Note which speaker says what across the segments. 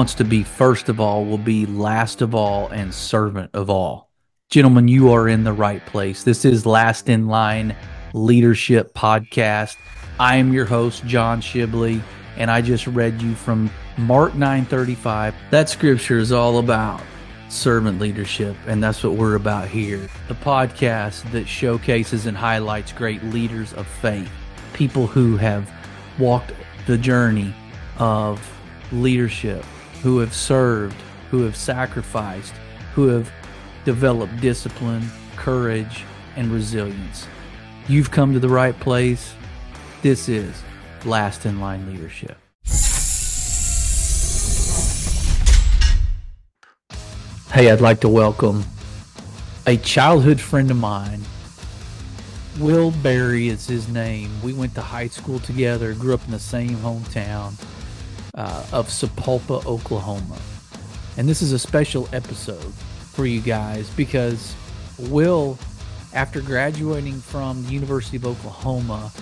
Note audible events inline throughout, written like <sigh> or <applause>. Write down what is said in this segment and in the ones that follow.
Speaker 1: Wants to be first of all will be last of all and servant of all. Gentlemen, you are in the right place. This is Last in Line Leadership Podcast. I am your host, John Shibley, and I just read you from Mark 9:35. That scripture is all about servant leadership, and that's what we're about here. The podcast that showcases and highlights great leaders of faith, people who have walked the journey of leadership, who have served, who have sacrificed, who have developed discipline, courage, and resilience. You've come to the right place. This is Last in Line Leadership. Hey, I'd like to welcome a childhood friend of mine. Will Berry is his name. We went to high school together, grew up in the same hometown uh, of Sapulpa, Oklahoma. And this is a special episode for you guys because Will, after graduating from the University of Oklahoma,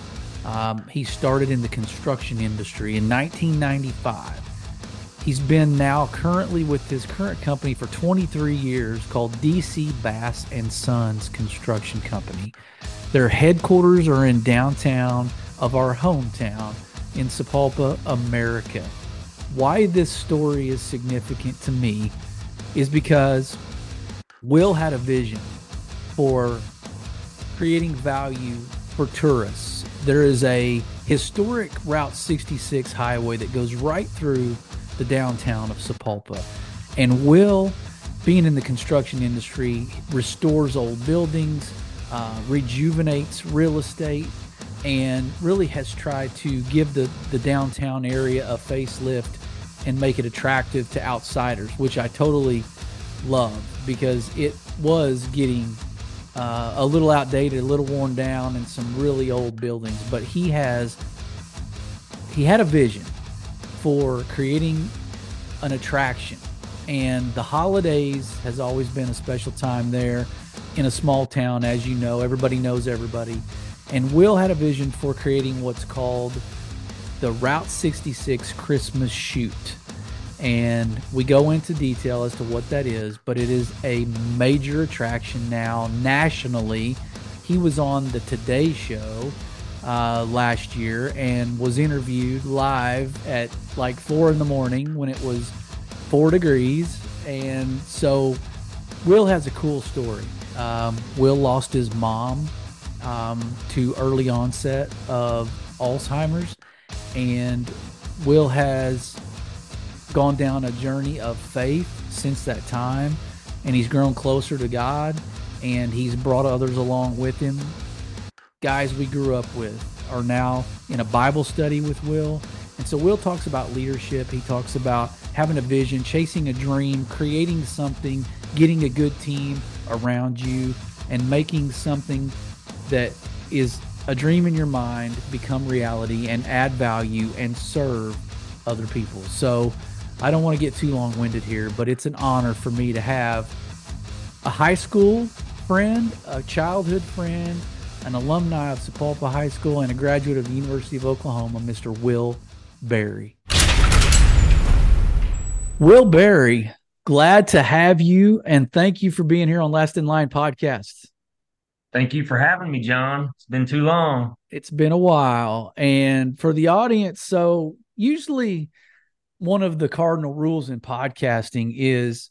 Speaker 1: um, he started in the construction industry in 1995. He's been now currently with his current company for 23 years called DC Bass and Sons Construction Company. Their headquarters are in downtown of our hometown in Sapulpa, America. Why this story is significant to me is because Will had a vision for creating value for tourists. There is a historic Route 66 highway that goes right through the downtown of Sapulpa. And Will, being in the construction industry, restores old buildings, uh, rejuvenates real estate, and really has tried to give the, the downtown area a facelift and make it attractive to outsiders, which I totally love because it was getting uh, a little outdated, a little worn down, and some really old buildings. But he has he had a vision for creating an attraction, and the holidays has always been a special time there in a small town, as you know. Everybody knows everybody, and Will had a vision for creating what's called the Route 66 Christmas Chute and we go into detail as to what that is, but it is a major attraction now nationally. He was on the Today Show uh, last year and was interviewed live at like four in the morning when it was four degrees. And so Will has a cool story. Um, Will lost his mom um, to early onset of Alzheimer's, and Will has gone down a journey of faith since that time, and he's grown closer to God, and he's brought others along with him. Guys we grew up with are now in a Bible study with Will. And so Will talks about leadership. He talks about having a vision, chasing a dream, creating something, getting a good team around you, and making something that is a dream in your mind become reality and add value and serve other people. So I don't want to get too long winded here, but it's an honor for me to have a high school friend, a childhood friend, an alumni of Sapulpa High School, and a graduate of the University of Oklahoma, Mr. Will Berry. Will Berry, glad to have you and thank you for being here on Last in Line podcast.
Speaker 2: Thank you for having me, John. It's been too long.
Speaker 1: It's been a while. And for the audience, so usually one of the cardinal rules in podcasting is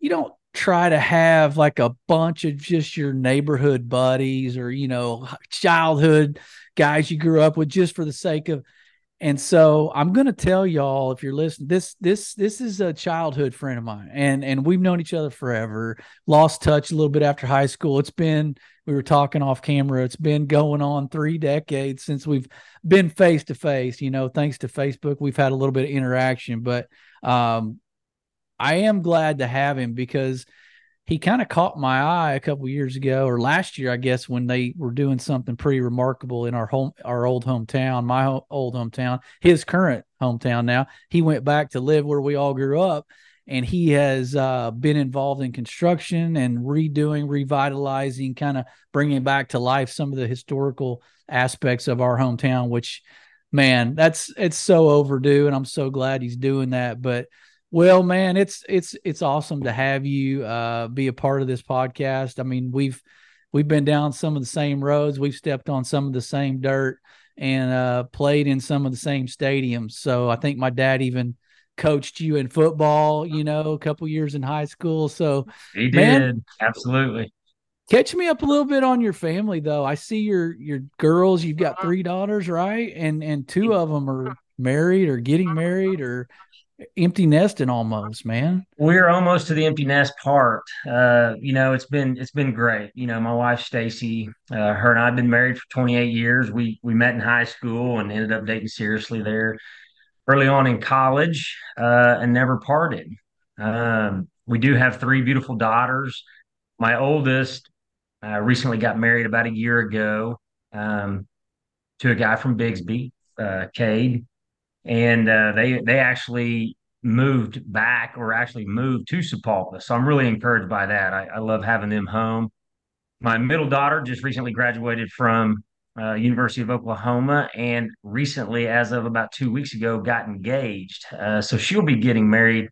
Speaker 1: you don't try to have like a bunch of just your neighborhood buddies or you know childhood guys you grew up with just for the sake of and so i'm to tell y'all if you're listening this this this is a childhood friend of mine and and we've known each other forever. Lost touch a little bit after high school. It's been we were talking off camera. It's been going on three decades since we've been face to face you know thanks to facebook we've had a little bit of interaction. But um i am glad to have him because he kind of caught my eye a couple years ago or last year i guess when they were doing something pretty remarkable in our home our old hometown my ho- old hometown his current hometown now he went back to live where we all grew up and he has uh, been involved in construction and redoing, revitalizing, kind of bringing back to life some of the historical aspects of our hometown, which man, that's it's so overdue, and I'm so glad he's doing that. But well, man, it's it's it's awesome to have you uh, be a part of this podcast. I mean, we've we've been down some of the same roads, we've stepped on some of the same dirt, and uh, played in some of the same stadiums. So I think my dad even coached you in football, you know, a couple years in high school. So
Speaker 2: he man, did absolutely.
Speaker 1: Catch me up a little bit on your family, though. I see your your girls. You've got three daughters, right? And and two of them are married or getting married or empty nesting almost, man.
Speaker 2: We're almost to the empty nest part. Uh, you know, it's been it's been great. You know, my wife Stacy, uh, her and I've been married for 28 years. We we met in high school and ended up dating seriously there early on in college, uh, and never parted. Um, we do have three beautiful daughters. My oldest uh, recently got married about a year ago um, to a guy from Bixby, uh, Cade and uh, they they actually moved back or actually moved to Sapulpa. So I'm really encouraged by that. I, I love having them home. My middle daughter just recently graduated from uh, University of Oklahoma, and recently, as of about two weeks ago, got engaged. Uh, so she'll be getting married,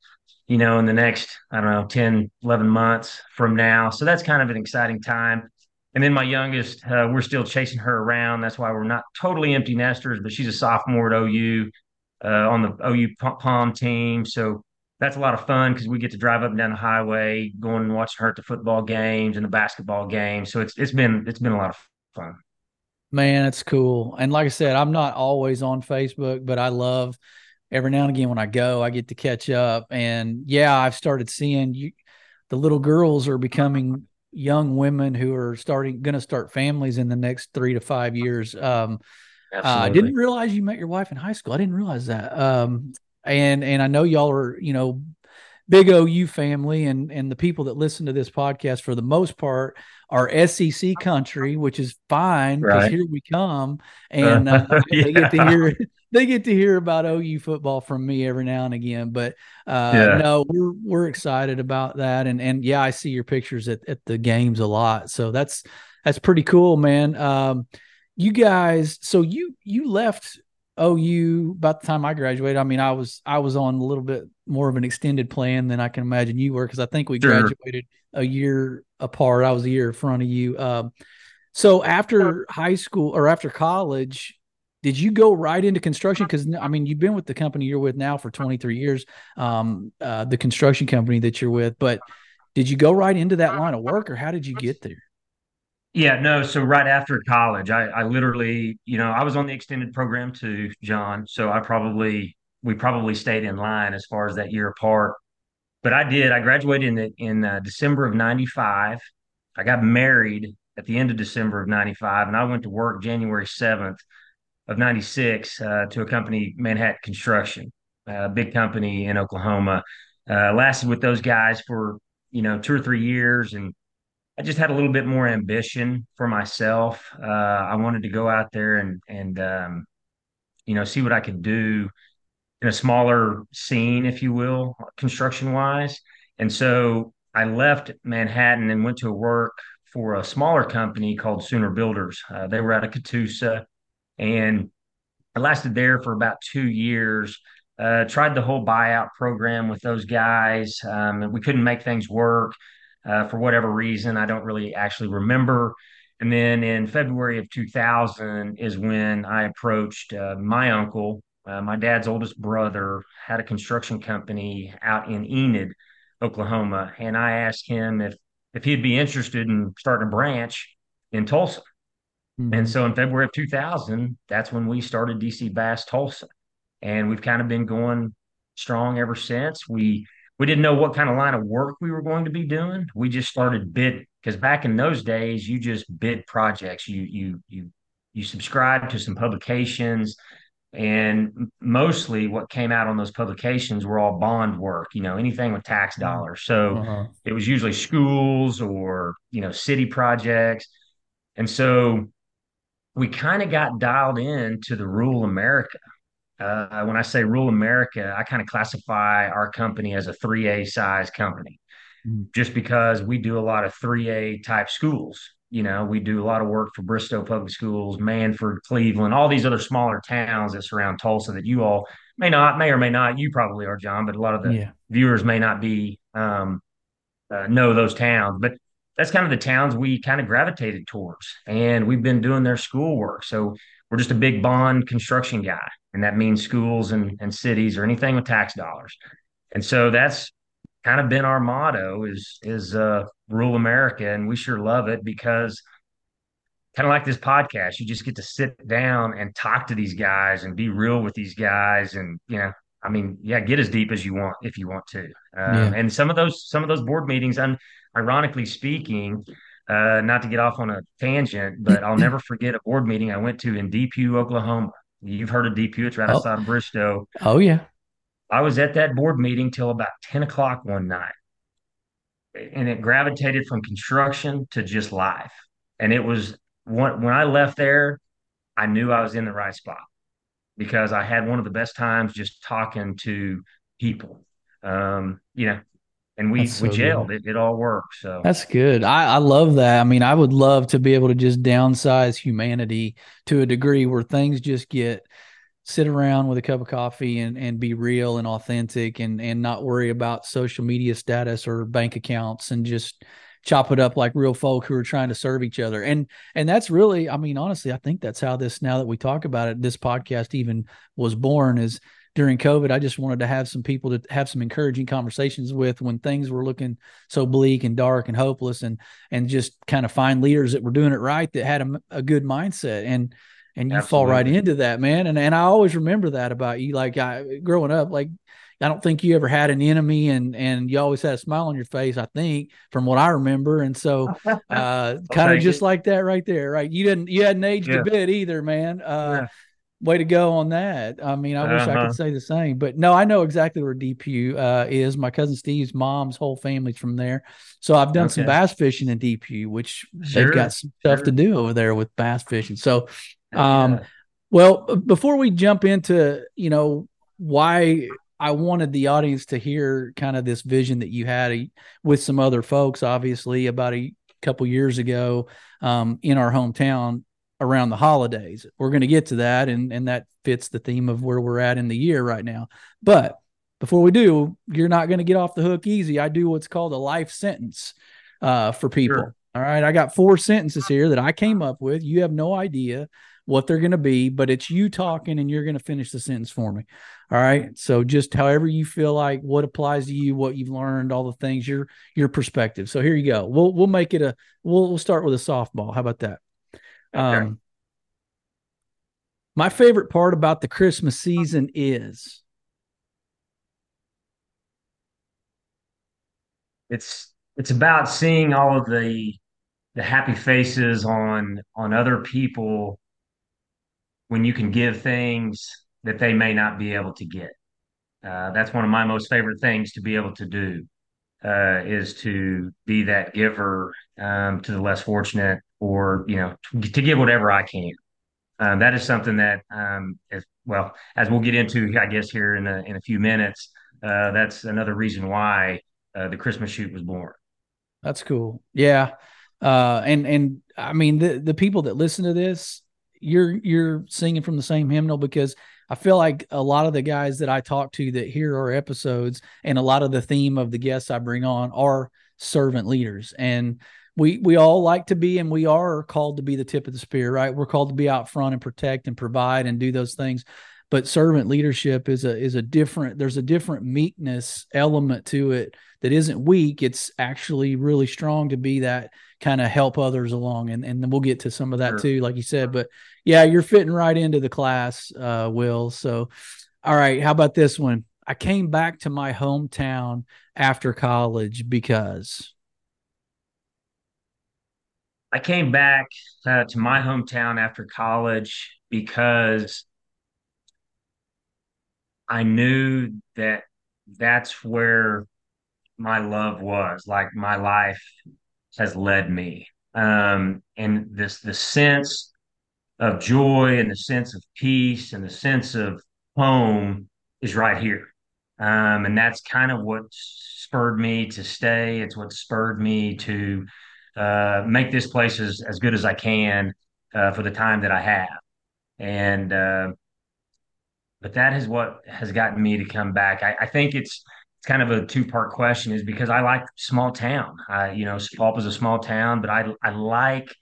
Speaker 2: you know, in the next I don't know 10, 11 months from now. So that's kind of an exciting time. And then my youngest, uh, we're still chasing her around. That's why we're not totally empty nesters, but she's a sophomore at OU uh, on the OU Pom team. So that's a lot of fun because we get to drive up and down the highway, going and watching her at the football games and the basketball games. So it's it's been it's been a lot of fun.
Speaker 1: Man, it's cool. And like I said, I'm not always on Facebook, but I love every now and again when I go, I get to catch up. And yeah, I've started seeing you the little girls are becoming young women who are starting going to start families in the next three to five years. Um, uh, I didn't realize you met your wife in high school. I didn't realize that. Um, and and I know y'all are you know big OU family and and the people that listen to this podcast for the most part are SEC country, which is fine because right. here we come and uh, yeah. <laughs> they get to hear they get to hear about OU football from me every now and again. But uh, yeah. no, we're we're excited about that and and yeah, I see your pictures at at the games a lot, so that's that's pretty cool, man. Um, you guys, so you you left OU about the time I graduated. I mean, I was I was on a little bit more of an extended plan than I can imagine you were because I think we sure. graduated a year apart. I was a year in front of you. Um, so after high school or after college, did you go right into construction? Because I mean, you've been with the company you're with now for 23 years, um, uh, the construction company that you're with. But did you go right into that line of work, or how did you get there?
Speaker 2: Yeah, no. So right after college, I, I literally, you know, I was on the extended program too, John. So I probably, we probably stayed in line as far as that year apart. But I did. I graduated in the, in uh, December of '95. I got married at the end of December of '95, and I went to work January 7th of '96 uh, to a company, Manhattan Construction, a big company in Oklahoma. Uh, lasted with those guys for you know two or three years, and I just had a little bit more ambition for myself. Uh, I wanted to go out there and and um, you know see what I could do in a smaller scene, if you will, construction wise. And so I left Manhattan and went to work for a smaller company called Sooner Builders. Uh, they were out of Catoosa, and I lasted there for about two years. Uh, tried the whole buyout program with those guys. Um, we couldn't make things work uh, for whatever reason. I don't really actually remember. And then in February of 2000 is when I approached uh, my uncle. Uh, my dad's oldest brother had a construction company out in Enid, Oklahoma, and I asked him if if he'd be interested in starting a branch in Tulsa. Mm-hmm. And so in February of 2000, that's when we started DC Bass Tulsa, and we've kind of been going strong ever since. We we didn't know what kind of line of work we were going to be doing. We just started bid because back in those days, you just bid projects. You you you you subscribed to some publications, and mostly what came out on those publications were all bond work. You know, anything with tax mm-hmm. dollars. So uh-huh. it was usually schools or you know city projects, and so we kind of got dialed in to the rural America uh, when I say rural America, I kind of classify our company as a 3A size company mm. just because we do a lot of 3A type schools. you know, we do a lot of work for Bristow Public Schools, Mannford, Cleveland, all these other smaller towns that surround Tulsa that you all may not, may or may not, you probably are, John, but a lot of the
Speaker 1: Yeah.
Speaker 2: viewers may not be um, uh, know those towns. But that's kind of the towns we kind of gravitated towards, and we've been doing their schoolwork. So we're just a big bond construction guy, and that means schools and, and cities or anything with tax dollars. And so that's kind of been our motto is is uh, rule America, and we sure love it because kind of like this podcast, you just get to sit down and talk to these guys and be real with these guys, and you know, I mean, yeah, get as deep as you want if you want to. Um,
Speaker 1: Yeah.
Speaker 2: and some of those some of those board meetings, and ironically speaking. Uh, not to get off on a tangent, but I'll never forget a board meeting I went to in Depew, Oklahoma. You've heard of Depew; it's right
Speaker 1: Oh,
Speaker 2: outside of Bristow.
Speaker 1: oh yeah.
Speaker 2: I was at that board meeting till about 10 o'clock one night, and it gravitated from construction to just life. And it was when, when I left there, I knew I was in the right spot because I had one of the best times just talking to people. Um, you know, and we we
Speaker 1: so
Speaker 2: jailed it. It all worked. So
Speaker 1: That's good. I, I love that. I mean, I would love to be able to just downsize humanity to a degree where things just get sit around with a cup of coffee and, and be real and authentic and, and not worry about social media status or bank accounts and just chop it up like real folk who are trying to serve each other. And and that's really, I mean, honestly, I think that's how this now that we talk about it, this podcast even was born is during COVID. I just wanted to have some people to have some encouraging conversations with when things were looking so bleak and dark and hopeless and and just kind of find leaders that were doing it right that had a, a good mindset. And and you fall right into that, man. And and I always remember that about you. Like I growing up, like I don't think you ever had an enemy and and you always had a smile on your face, I think, from what I remember. And so <laughs> uh
Speaker 2: I'll
Speaker 1: kind of just
Speaker 2: it.
Speaker 1: like that right there, right? You didn't you hadn't aged a bit either, man. Uh
Speaker 2: Yeah.
Speaker 1: Way to go on that. I mean, I wish I could
Speaker 2: Uh-huh.
Speaker 1: say the same, but no, I know exactly where Depew uh is. My cousin Steve's mom's whole family's from there. So I've done some bass fishing in Depew, which they've got
Speaker 2: Sure.
Speaker 1: some stuff to do over there with bass fishing. So um
Speaker 2: yeah.
Speaker 1: well, before we jump into, you know, why I wanted the audience to hear kind of this vision that you had uh, with some other folks, obviously, about a couple years ago um, in our hometown around the holidays. We're going to get to that, and and that fits the theme of where we're at in the year right now. But before we do, you're not going to get off the hook easy. I do what's called a life sentence uh, for people.
Speaker 2: Sure.
Speaker 1: All right, I got four sentences here that I came up with. You have no idea what they're going to be, but it's you talking and you're going to finish the sentence for me. All right. So just however you feel like what applies to you, what you've learned, all the things, your your perspective. So here you go. We'll we'll make it a we'll we'll start with a softball. How about that?
Speaker 2: Okay.
Speaker 1: Um my favorite part about the Christmas season is
Speaker 2: It's it's about seeing all of the the happy faces on on other people when you can give things that they may not be able to get. Uh, that's one of my most favorite things to be able to do uh, is to be that giver um, to the less fortunate, or you know, to, to give whatever I can. Um, that is something that, um, as well as we'll get into, I guess, here in a, in a few minutes. Uh, that's another reason why uh, the Christmas chute was born.
Speaker 1: that's cool. Yeah. Uh and and I mean the the people that listen to this, you're you're singing from the same hymnal because I feel like a lot of the guys that I talk to that hear our episodes and a lot of the theme of the guests I bring on are servant leaders. And we we all like to be and we are called to be the tip of the spear, right? We're called to be out front and protect and provide and do those things. But servant leadership is a is a different there's a different meekness element to it that isn't weak. It's actually really strong to be that kind of help others along. And and then we'll get to some of that
Speaker 2: Sure.
Speaker 1: too, like you said. But yeah, you're fitting right into the class, uh, Will. So all right, how about this one? I came back to my hometown after college because
Speaker 2: I came back uh, to my hometown after college because I knew that that's where my love was. Like my life has led me. Um, and this the sense of joy and the sense of peace and the sense of home is right here. Um, and that's kind of what spurred me to stay. It's what spurred me to uh, make this place as, as good as I can uh, for the time that I have. And uh, but that is what has gotten me to come back. I, I think it's it's kind of a two part question, is because I like small town. I, you know, Paulp is a small town, but I I like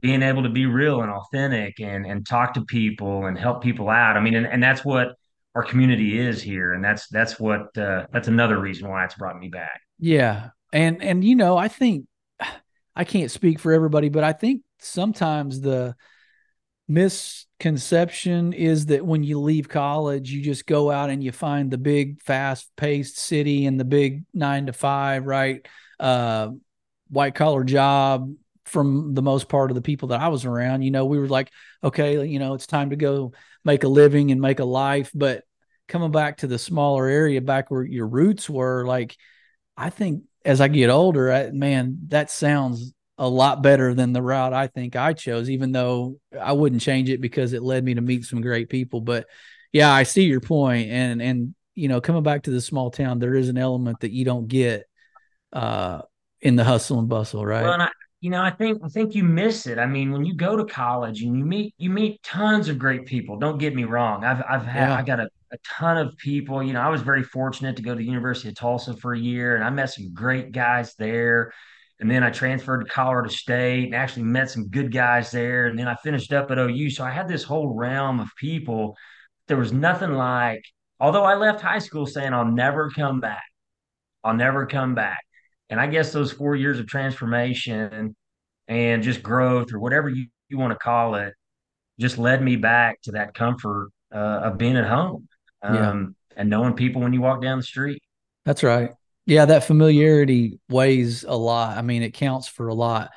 Speaker 2: being able to be real and authentic and and talk to people and help people out. I mean, and, and that's what our community is here, and that's that's what uh, that's another reason why it's brought me back.
Speaker 1: Yeah, and and you know, I think I can't speak for everybody, but I think sometimes the misconception is that when you leave college, you just go out and you find the big, fast paced city and the big nine to five, right? Uh, white collar job from the most part of the people that I was around. You know, we were like, okay, you know, it's time to go make a living and make a life. But coming back to the smaller area, back where your roots were, like, I think as I get older, I, man, that sounds a lot better than the route I think I chose, even though I wouldn't change it because it led me to meet some great people. But yeah, I see your point. And, and, you know, coming back to the small town, there is an element that you don't get uh, in the hustle and bustle, right?
Speaker 2: Well, and I, you know, I think I think you miss it. I mean, when you go to college and you meet you meet tons of great people. Don't get me wrong. I've I've had
Speaker 1: yeah.
Speaker 2: I got a, a ton of people. You know, I was very fortunate to go to the University of Tulsa for a year, and I met some great guys there. And then I transferred to Colorado State and actually met some good guys there. And then I finished up at OU. So I had this whole realm of people. There was nothing like, although I left high school saying I'll never come back. I'll never come back. And I guess those four years of transformation and just growth or whatever you, you want to call it just led me back to that comfort uh, of being at home
Speaker 1: Yeah.
Speaker 2: um, and knowing people when you walk down the street.
Speaker 1: That's right. Yeah, that familiarity weighs a lot. I mean, it counts for a lot.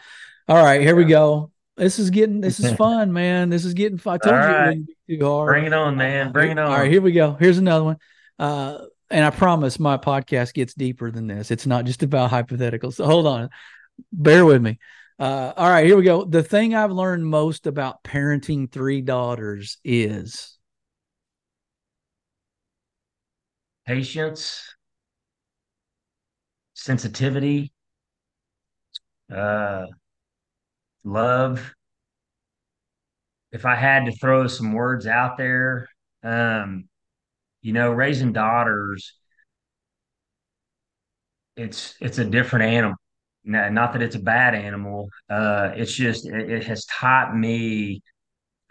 Speaker 1: All right, here we go. This is getting this is <laughs> fun, man. This is getting fun. I told
Speaker 2: All
Speaker 1: you
Speaker 2: right.
Speaker 1: it too hard.
Speaker 2: Bring it on, man. Bring it on.
Speaker 1: All right, here we go. Here's another one. Uh, and I promise my podcast gets deeper than this. It's not just about hypotheticals. So hold on. Bear with me. Uh, all right, here we go. The thing I've learned most about parenting three daughters is
Speaker 2: Patience, sensitivity, uh, love. If I had to throw some words out there, um, you know, raising daughters, it's it's a different animal. Not that it's a bad animal. Uh, it's just it, it has taught me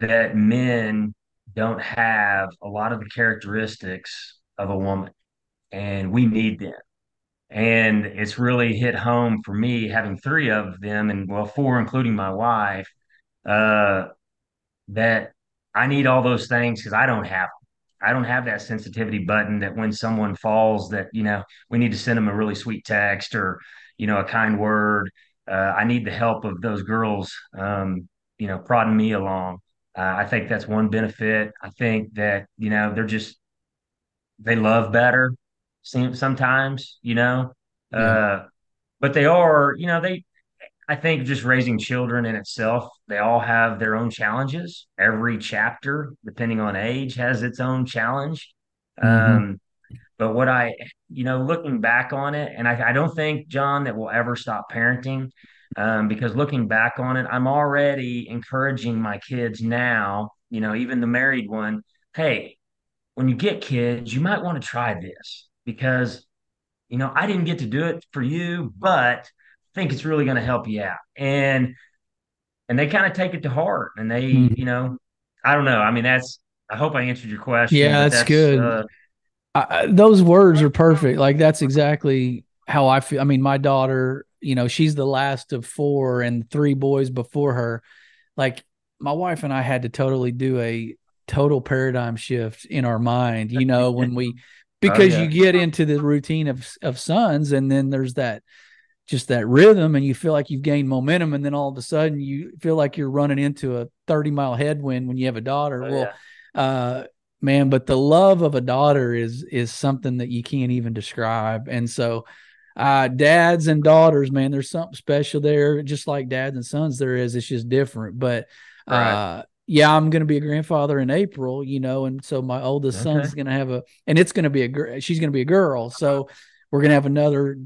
Speaker 2: that men don't have a lot of the characteristics of a woman, and we need them. And it's really hit home for me having three of them, and well, four, including my wife, uh, that I need all those things because I don't have. I don't have that sensitivity button that when someone falls, that, you know, we need to send them a really sweet text or, you know, a kind word. Uh, I need the help of those girls, um, you know, prodding me along. Uh, I think that's one benefit. I think that, you know, they're just, they love better sometimes, you know,
Speaker 1: yeah,
Speaker 2: uh, but they are, you know, they, I think just raising children in itself, they all have their own challenges. Every chapter, depending on age, has its own challenge.
Speaker 1: mm-hmm.
Speaker 2: Um, but what I, you know, looking back on it, and I, I don't think, John, that we'll ever stop parenting um, because looking back on it, I'm already encouraging my kids now, you know, even the married one, hey, when you get kids, you might want to try this because, you know, I didn't get to do it for you, but I think it's really going to help you out. And and they kind of take it to heart and they,
Speaker 1: Mm-hmm.
Speaker 2: you know, I don't know. I mean, that's I hope I answered your question,
Speaker 1: yeah, that's
Speaker 2: that's
Speaker 1: good.
Speaker 2: uh
Speaker 1: I, those words are perfect. Like that's exactly how I feel. I mean, my daughter, you know, she's the last of four and three boys before her. Like my wife and I had to totally do a total paradigm shift in our mind, you know, when we <laughs>
Speaker 2: oh
Speaker 1: because you get into the routine of of sons and then there's that just that rhythm and you feel like you've gained momentum and then all of a sudden you feel like you're running into a 30 mile headwind when you have a daughter.
Speaker 2: Oh
Speaker 1: Well,
Speaker 2: yeah.
Speaker 1: uh man, but the love of a daughter is is something that you can't even describe. And so uh dads and daughters, man, there's something special there, just like dads and sons there is. It's just different. But
Speaker 2: Right.
Speaker 1: Yeah, I'm going to be a grandfather in April, you know, and so my oldest son's
Speaker 2: Okay.
Speaker 1: going to have a, and it's going to be a girl. She's going to be a girl, so we're going to have another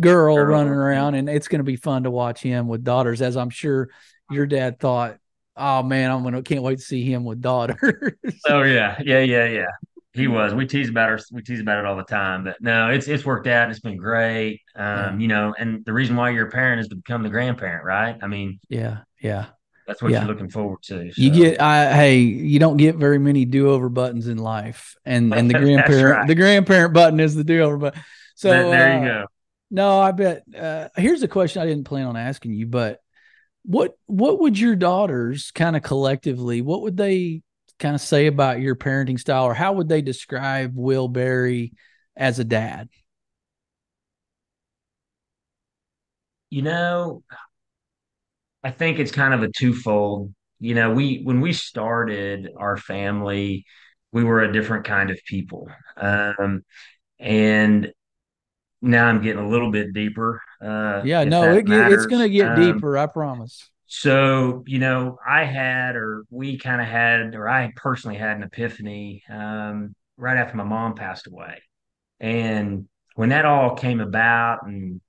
Speaker 1: girl, girl. running around, and it's going to be fun to watch him with daughters, as I'm sure your dad thought. Oh man, I'm gonna can't wait to see him with daughters. <laughs>
Speaker 2: oh yeah, yeah, yeah, yeah. He was. We tease about her. We tease about it all the time. But no, it's it's worked out it's been great. Um, yeah. you know, and the reason why you're a parent is to become the grandparent, right? I mean,
Speaker 1: yeah, yeah.
Speaker 2: That's what yeah. you're looking forward to.
Speaker 1: So. You get, I, hey, you don't get very many do-over buttons in life, and and the <laughs> grandparent, right. the grandparent button is the do-over button. So
Speaker 2: there, there you uh, go.
Speaker 1: No, I bet. Uh, here's a question I didn't plan on asking you, but what what would your daughters kind of collectively? What would they kind of say about your parenting style, or how would they describe Will Berry as a dad?
Speaker 2: You know, I think it's kind of a twofold. You know, we when we started our family, we were a different kind of people, um, and now I'm getting a little bit deeper. Uh,
Speaker 1: yeah, no, it, it's going to get um, deeper. I promise.
Speaker 2: So, you know, I had, or we kind of had, or I personally had an epiphany um, right after my mom passed away. And when that all came about, and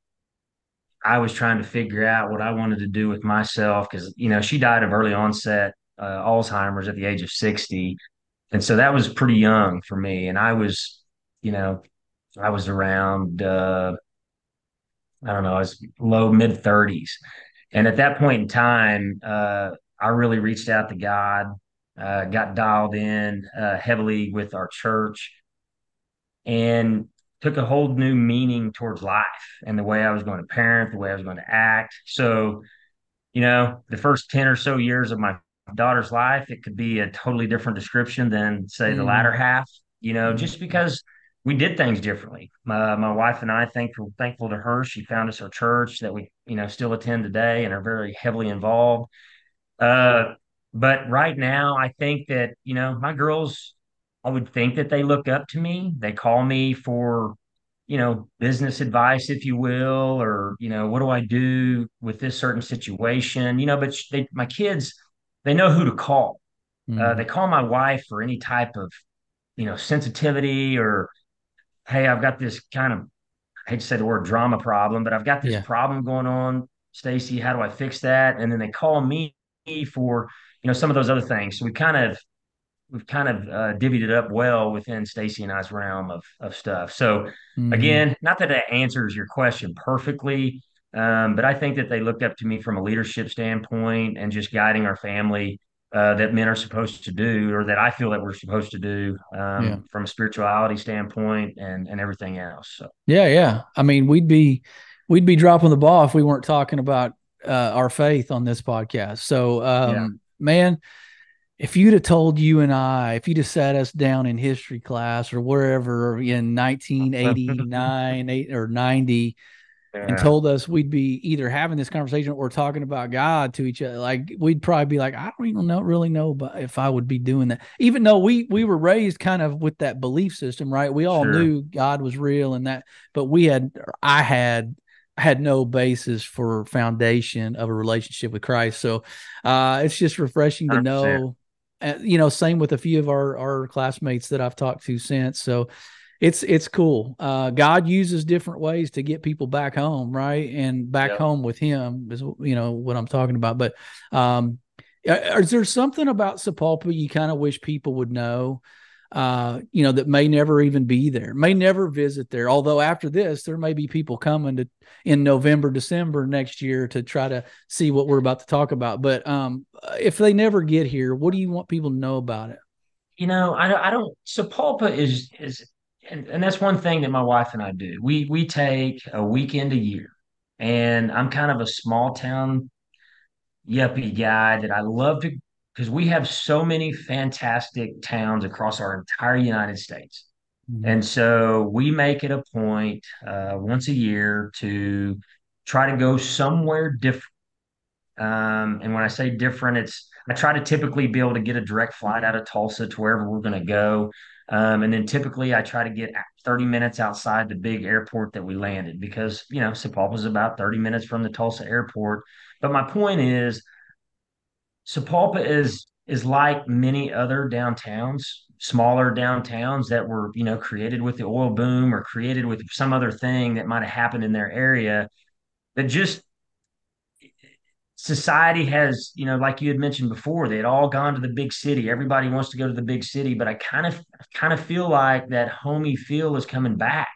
Speaker 2: I was trying to figure out what I wanted to do with myself, because, you know, she died of early onset uh, Alzheimer's at the age of 60. And so that was pretty young for me. And I was, you know, I was around, uh, I don't know, I was low mid 30s. And at that point in time, uh, I really reached out to God, uh, got dialed in uh, heavily with our church, and took a whole new meaning towards life and the way I was going to parent, the way I was going to act. So, you know, the first 10 or so years of my daughter's life, it could be a totally different description than, say, mm. the latter half, you know, mm. just because we did things differently. My, my wife and I, thankful thankful to her, she found us a church that we you know still attend today and are very heavily involved. Uh, but right now, I think that you know my girls, I would think that they look up to me. They call me for you know business advice, if you will, or you know what do I do with this certain situation, you know. But they, my kids, they know who to call. Mm. Uh, they call my wife for any type of you know sensitivity or hey, I've got this kind of, I hate to say the word drama problem, but I've got this yeah. problem going on. Stacy, how do I fix that? And then they call me for, you know, some of those other things. So we kind of, we've kind of uh, divvied it up well within Stacy and I's realm of, of stuff. So mm-hmm. again, not that that answers your question perfectly, um, but I think that they looked up to me from a leadership standpoint and just guiding our family uh, that men are supposed to do, or that I feel that we're supposed to do um, yeah. from a spirituality standpoint and and everything else. So
Speaker 1: yeah, yeah. I mean, we'd be we'd be dropping the ball if we weren't talking about uh, our faith on this podcast. So, um, yeah. man, if you'd have told you and I, if you'd have sat us down in history class or wherever in 1989 eight, or 90 yeah. and told us we'd be either having this conversation or talking about God to each other, like we'd probably be like, I don't even know really know but if I would be doing that. Even though we we were raised kind of with that belief system, right? We all sure. knew God was real and that, but we had I had had no basis for foundation of a relationship with Christ. So uh it's just refreshing to 100%. know. Uh, you know, same with a few of our our classmates that I've talked to since. So it's it's cool. Uh, God uses different ways to get people back home, right? And back home with Him is you know what I'm talking about. But um, is there something about Sapulpa you kind of wish people would know? Uh, you know that may never even be there, may never visit there. Although after this, there may be people coming to in November, December next year to try to see what we're about to talk about. But um, if they never get here, what do you want people to know about it?
Speaker 2: You know, I, I don't. Sapulpa is is and, and that's one thing that my wife and I do. We we take a weekend a year, and I'm kind of a small town yuppie guy that I love to because we have so many fantastic towns across our entire United States. Mm-hmm. And so we make it a point uh, once a year to try to go somewhere different. Um, and when I say different, it's I try to typically be able to get a direct flight out of Tulsa to wherever we're going to go. Um, and then typically I try to get 30 minutes outside the big airport that we landed because, you know, Sapulpa is about 30 minutes from the Tulsa airport. But my point is, Sapulpa is is like many other downtowns smaller downtowns that were, you know, created with the oil boom or created with some other thing that might have happened in their area that just society has, you know, like you had mentioned before, they had all gone to the big city. Everybody wants to go to the big city, but I kind of kind of feel like that homey feel is coming back.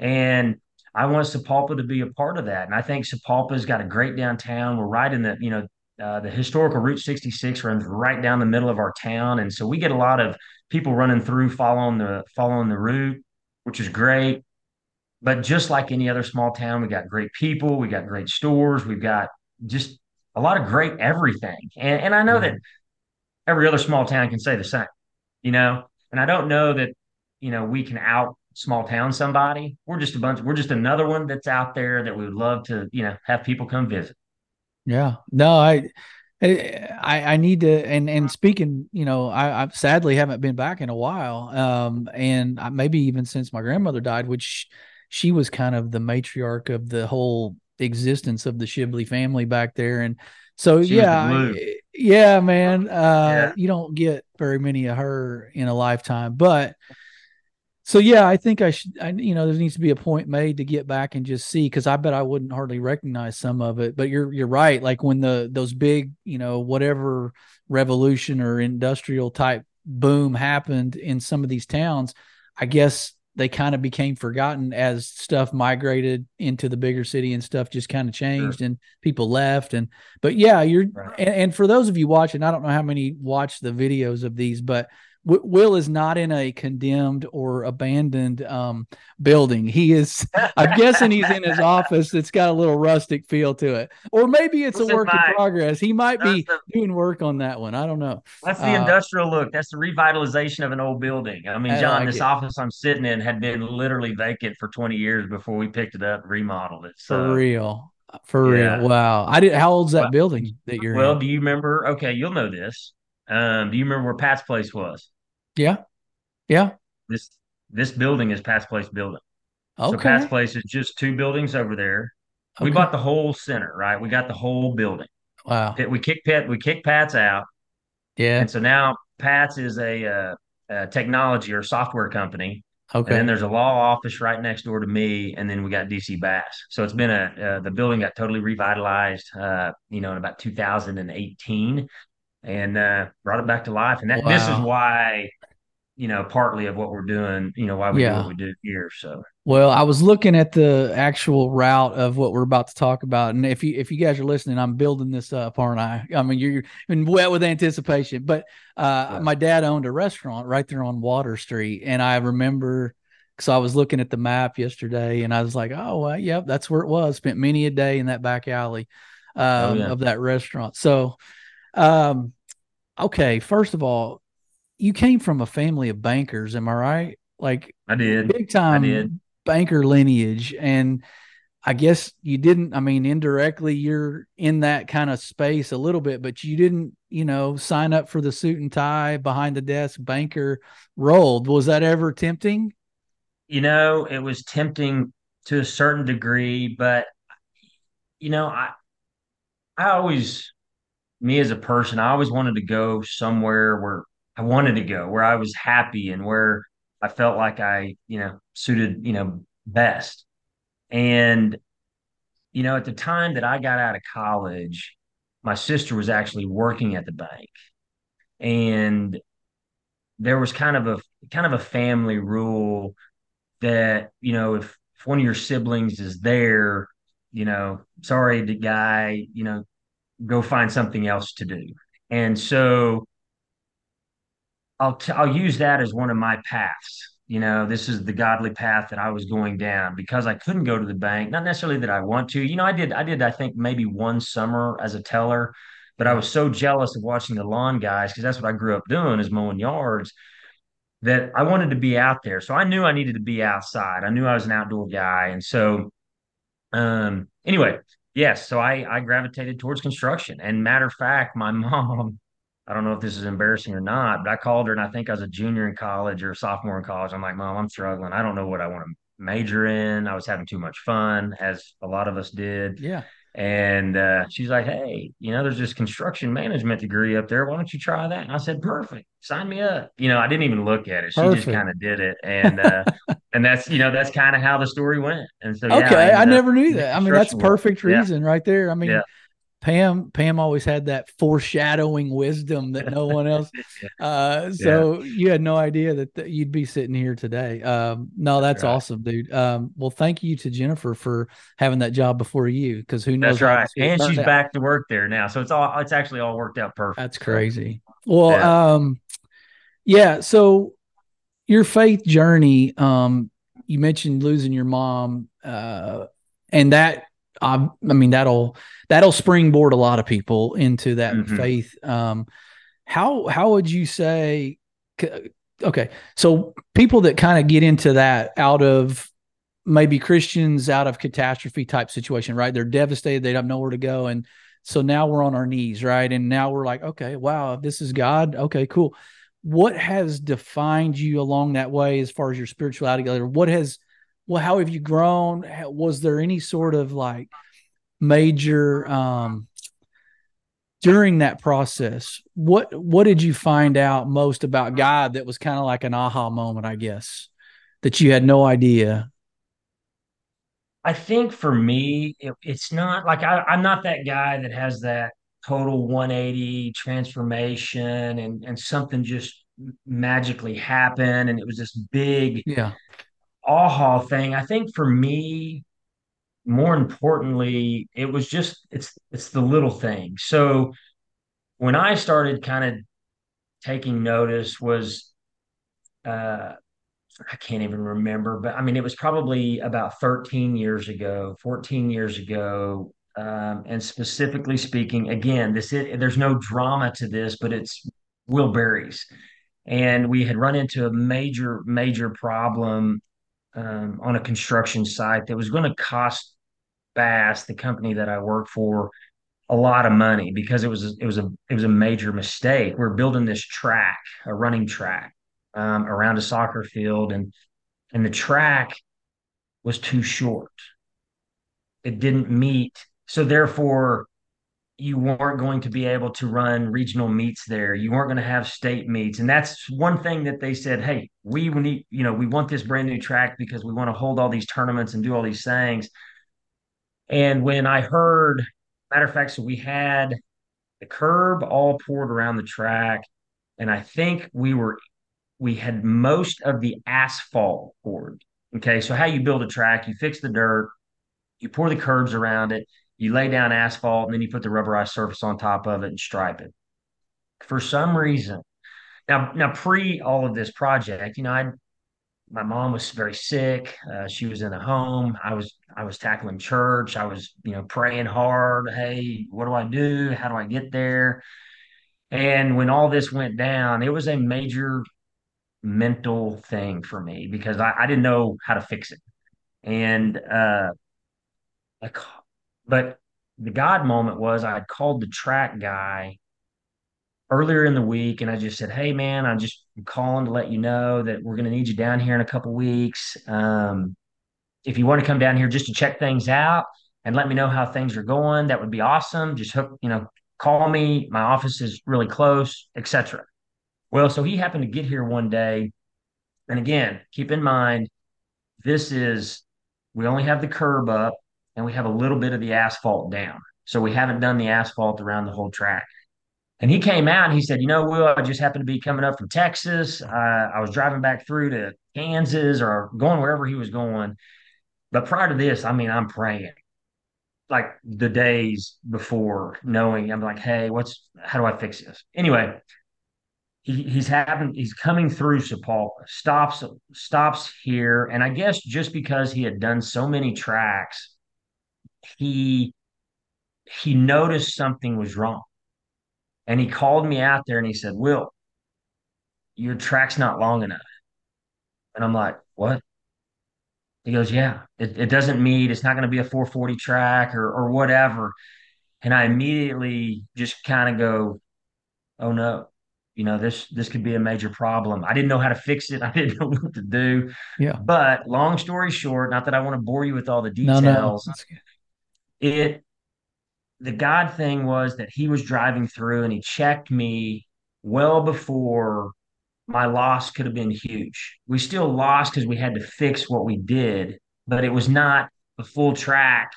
Speaker 2: And I want Sapulpa to be a part of that. And I think Sapulpa's got a great downtown. We're right in the, you know, uh, the historical Route 66 runs right down the middle of our town. And so we get a lot of people running through following the following the route, which is great. But just like any other small town, we got great people, we got great stores, we've got just a lot of great everything. And, and I know that every other small town can say the same, you know, and I don't know that, you know, we can out small town somebody. We're just a bunch, we're just another one that's out there that we would love to, you know, have people come visit.
Speaker 1: Yeah. No, I, I, I need to, and, and speaking, you know, I, I sadly haven't been back in a while. Um, and maybe even since my grandmother died, which she was kind of the matriarch of the whole existence of the Shibley family back there. And so, she yeah, yeah, man, uh, yeah. you don't get very many of her in a lifetime, but so yeah, I think I should. I, you know, there needs to be a point made to get back and just see because I bet I wouldn't hardly recognize some of it. But you're you're right. Like when the those big, you know, whatever revolution or industrial type boom happened in some of these towns, I guess they kind of became forgotten as stuff migrated into the bigger city and stuff just kind of changed sure. and people left and but yeah you're right. and, and, for those of you watching i don't know how many watch the videos of these but Will is not in a condemned or abandoned um, building. He is, I'm guessing he's in his office that's got a little rustic feel to it. Or maybe it's a work in progress. He might be the, doing work on that one. I don't know.
Speaker 2: That's the uh, industrial look. That's the revitalization of an old building. I mean, John, I like this it. office I'm sitting in had been literally vacant for 20 years before we picked it up, remodeled it.
Speaker 1: So, for real. For yeah. real. Wow. I did. How old's that well, building that you're
Speaker 2: well,
Speaker 1: in?
Speaker 2: do you remember? Okay, you'll know this. Um, do you remember where Pat's place was?
Speaker 1: Yeah. Yeah.
Speaker 2: This this building is Pat's Place building. Okay. So Pat's Place is just two buildings over there. Okay. We bought the whole center, right? We got the whole building.
Speaker 1: Wow.
Speaker 2: We kicked Pat. We kicked Pat's out.
Speaker 1: Yeah.
Speaker 2: And so now Pat's is a, uh, a technology or software company. Okay. And then there's a law office right next door to me, and then we got DC Bass. So it's been a uh, the building got totally revitalized, uh, you know, in about 2018, and uh, brought it back to life. And that wow. this is why you know, partly of what we're doing, you know, why we yeah. do what we do here. So,
Speaker 1: well, I was looking at the actual route of what we're about to talk about, and if you if you guys are listening, I'm building this up, aren't I? I mean, you're, you're wet with anticipation. But uh, yeah. my dad owned a restaurant right there on Water Street, and I remember because I was looking at the map yesterday, and I was like, oh, well, yep, that's where it was. Spent many a day in that back alley um, oh, yeah. of that restaurant. So, um, okay, first of all, you came from a family of bankers, am I right? Like
Speaker 2: I did,
Speaker 1: big time I did. banker lineage, and I guess you didn't. I mean, indirectly, you're in that kind of space a little bit, but you didn't, you know, sign up for the suit and tie behind the desk banker role. Was that ever tempting?
Speaker 2: You know, it was tempting to a certain degree, but you know, I I always me as a person, I always wanted to go somewhere where I wanted to go, where I was happy and where I felt like I, you know, suited, you know, best. And, you know, at the time that I got out of college, my sister was actually working at the bank. And there was kind of a kind of a family rule that, you know, if, if one of your siblings is there, you know, sorry, the guy, you know, go find something else to do. And so I'll t- I'll use that as one of my paths. You know, this is the godly path that I was going down because I couldn't go to the bank. Not necessarily that I want to. You know, I did I did I think maybe one summer as a teller, but I was so jealous of watching the lawn guys because that's what I grew up doing is mowing yards that I wanted to be out there. So I knew I needed to be outside. I knew I was an outdoor guy, and so um anyway, yes, so I I gravitated towards construction. And matter of fact, my <laughs> mom I don't know if this is embarrassing or not, but I called her and I think I was a junior in college or a sophomore in college. I'm like, Mom, I'm struggling. I don't know what I want to major in. I was having too much fun, as a lot of us did.
Speaker 1: Yeah.
Speaker 2: And uh, she's like, "Hey, you know, there's this construction management degree up there. Why don't you try that?" And I said, "Perfect, sign me up." You know, I didn't even look at it. She just kind of did it, and uh, <laughs> and that's you know that's kind of how the story went. And so yeah, I
Speaker 1: Okay, I
Speaker 2: ended
Speaker 1: never knew that. I mean, that's perfect
Speaker 2: Yeah,
Speaker 1: reason right there. I
Speaker 2: yeah,
Speaker 1: mean, Pam Pam always had that foreshadowing wisdom that no one else. <laughs> Uh,
Speaker 2: yeah.
Speaker 1: so you had no idea that, that you'd be sitting here today. Um, no,
Speaker 2: That's right.
Speaker 1: awesome, dude. Um, well, thank you to Jennifer for having that job before you, because who knows
Speaker 2: That's right.
Speaker 1: this would have
Speaker 2: And she's
Speaker 1: out.
Speaker 2: back to work there now, so it's all it's actually all worked out perfect.
Speaker 1: That's crazy. Well,
Speaker 2: yeah.
Speaker 1: um, yeah. So your faith journey, um, you mentioned losing your mom, uh, and that I, I mean that'll that'll springboard a lot of people into that
Speaker 2: hmm
Speaker 1: faith. Um, how how would you say? Okay, so people that kind of get into that out of maybe Christians out of catastrophe type situation, right? They're devastated, they don't know where to go, and so now we're on our knees, right? And now we're like, okay, wow, this is God. Okay, cool. What has defined you along that way as far as your spirituality? What has, well, how have you grown? Was there any sort of like major um during that process? What what did you find out most about God that was kind of like an aha moment, I guess, that you had no idea?
Speaker 2: I think for me, it, it's not like I, I'm not that guy that has that total 180 transformation and and something just magically happened and it was this big
Speaker 1: Yeah.
Speaker 2: Aha thing. I think for me, more importantly, it was just it's it's the little thing. So when I started kind of taking notice was uh I can't even remember, but I mean, it was probably about 13 years ago, 14 years ago. Um, and specifically speaking, again, this is, there's no drama to this, but it's Will Berries. And we had run into a major, major problem um, on a construction site that was going to cost Bass, the company that I work for, a lot of money because it was it was a it was a major mistake. We're building this track, a running track, um, around a soccer field, and and the track was too short. It didn't meet. So therefore, you weren't going to be able to run regional meets there. You weren't going to have state meets. And that's one thing that they said, hey, we need, you know, we want this brand new track because we want to hold all these tournaments and do all these things. And when I heard, matter of fact, so we had the curb all poured around the track. And I think we were we had most of the asphalt poured. Okay, so how you build a track, you fix the dirt, you pour the curbs around it, you lay down asphalt, and then you put the rubberized surface on top of it and stripe it. For some reason, now now pre all of this project, you know, I my mom was very sick. Uh, she was in a home. I was I was tackling church. I was you know praying hard. Hey, what do I do? How do I get there? And when all this went down, it was a major mental thing for me because I, I didn't know how to fix it. And uh, like, but the God moment was I had called the track guy earlier in the week and I just said, Hey man, I'm just calling to let you know that we're going to need you down here in a couple weeks. Um, if you want to come down here just to check things out and let me know how things are going, that would be awesome. Just hook, you know, call me. My office is really close, etc. Well, so he happened to get here one day. And again, keep in mind, this is, we only have the curb up and we have a little bit of the asphalt down. So we haven't done the asphalt around the whole track. And he came out and he said, You know, Will, I just happened to be coming up from Texas. Uh, I was driving back through to Kansas or going wherever he was going. But prior to this, I mean, I'm praying like the days before knowing, I'm like, Hey, what's, how do I fix this? Anyway, he, he's having, he's coming through Sapulpa, stops, stops here. And I guess just because he had done so many tracks, he, he noticed something was wrong. And he called me out there and he said, Will, your track's not long enough. And I'm like, what? He goes, yeah, it, it doesn't meet. It's not going to be a 440 track or, or whatever. And I immediately just kind of go, oh no, you know, this, this could be a major problem. I didn't know how to fix it. <laughs> I didn't know what to do.
Speaker 1: Yeah.
Speaker 2: But long story short, not that I want to bore you with all the details,
Speaker 1: No, no.
Speaker 2: Details,
Speaker 1: That's good.
Speaker 2: it the God thing was that he was driving through and he checked me well before my loss could have been huge. We still lost because we had to fix what we did, but it was not the full track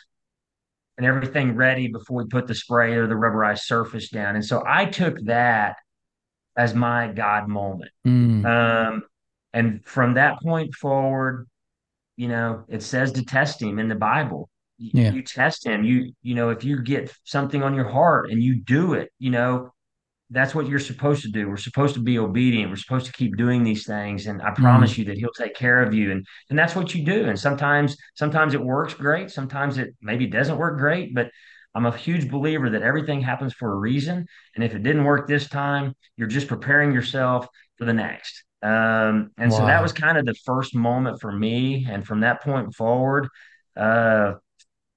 Speaker 2: and everything ready before we put the spray or the rubberized surface down. And so I took that as my God moment.
Speaker 1: Mm,
Speaker 2: Um, and from that point forward, you know, it says to test him in the Bible. You,
Speaker 1: yeah.
Speaker 2: you test him. You, you know, if you get something on your heart and you do it, you know, that's what you're supposed to do. We're supposed to be obedient. We're supposed to keep doing these things. And I
Speaker 1: Mm,
Speaker 2: promise you that he'll take care of you. And and that's what you do. And sometimes, sometimes it works great. Sometimes it maybe doesn't work great. But I'm a huge believer that everything happens for a reason. And if it didn't work this time, you're just preparing yourself for the next. Um, and so that was kind of the first moment for me. And from that point forward, uh,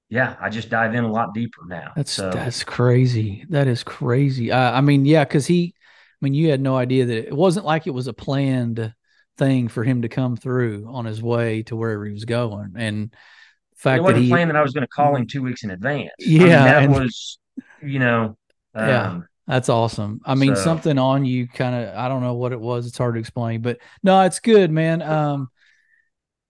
Speaker 2: yeah, I just dive in a lot deeper now.
Speaker 1: That's
Speaker 2: So
Speaker 1: that's crazy. That is crazy. Uh, I mean, yeah, because he, I mean, you had no idea that it wasn't like it was a planned thing for him to come through on his way to wherever he was going, and the
Speaker 2: it
Speaker 1: fact that
Speaker 2: wasn't
Speaker 1: he,
Speaker 2: planned that I was going to call him two weeks in advance. I mean,
Speaker 1: yeah,
Speaker 2: that
Speaker 1: and
Speaker 2: was, you know,
Speaker 1: yeah,
Speaker 2: um,
Speaker 1: that's awesome. I mean,
Speaker 2: so
Speaker 1: something on you, kind of. I don't know what it was. It's hard to explain, but no, it's good, man. Um,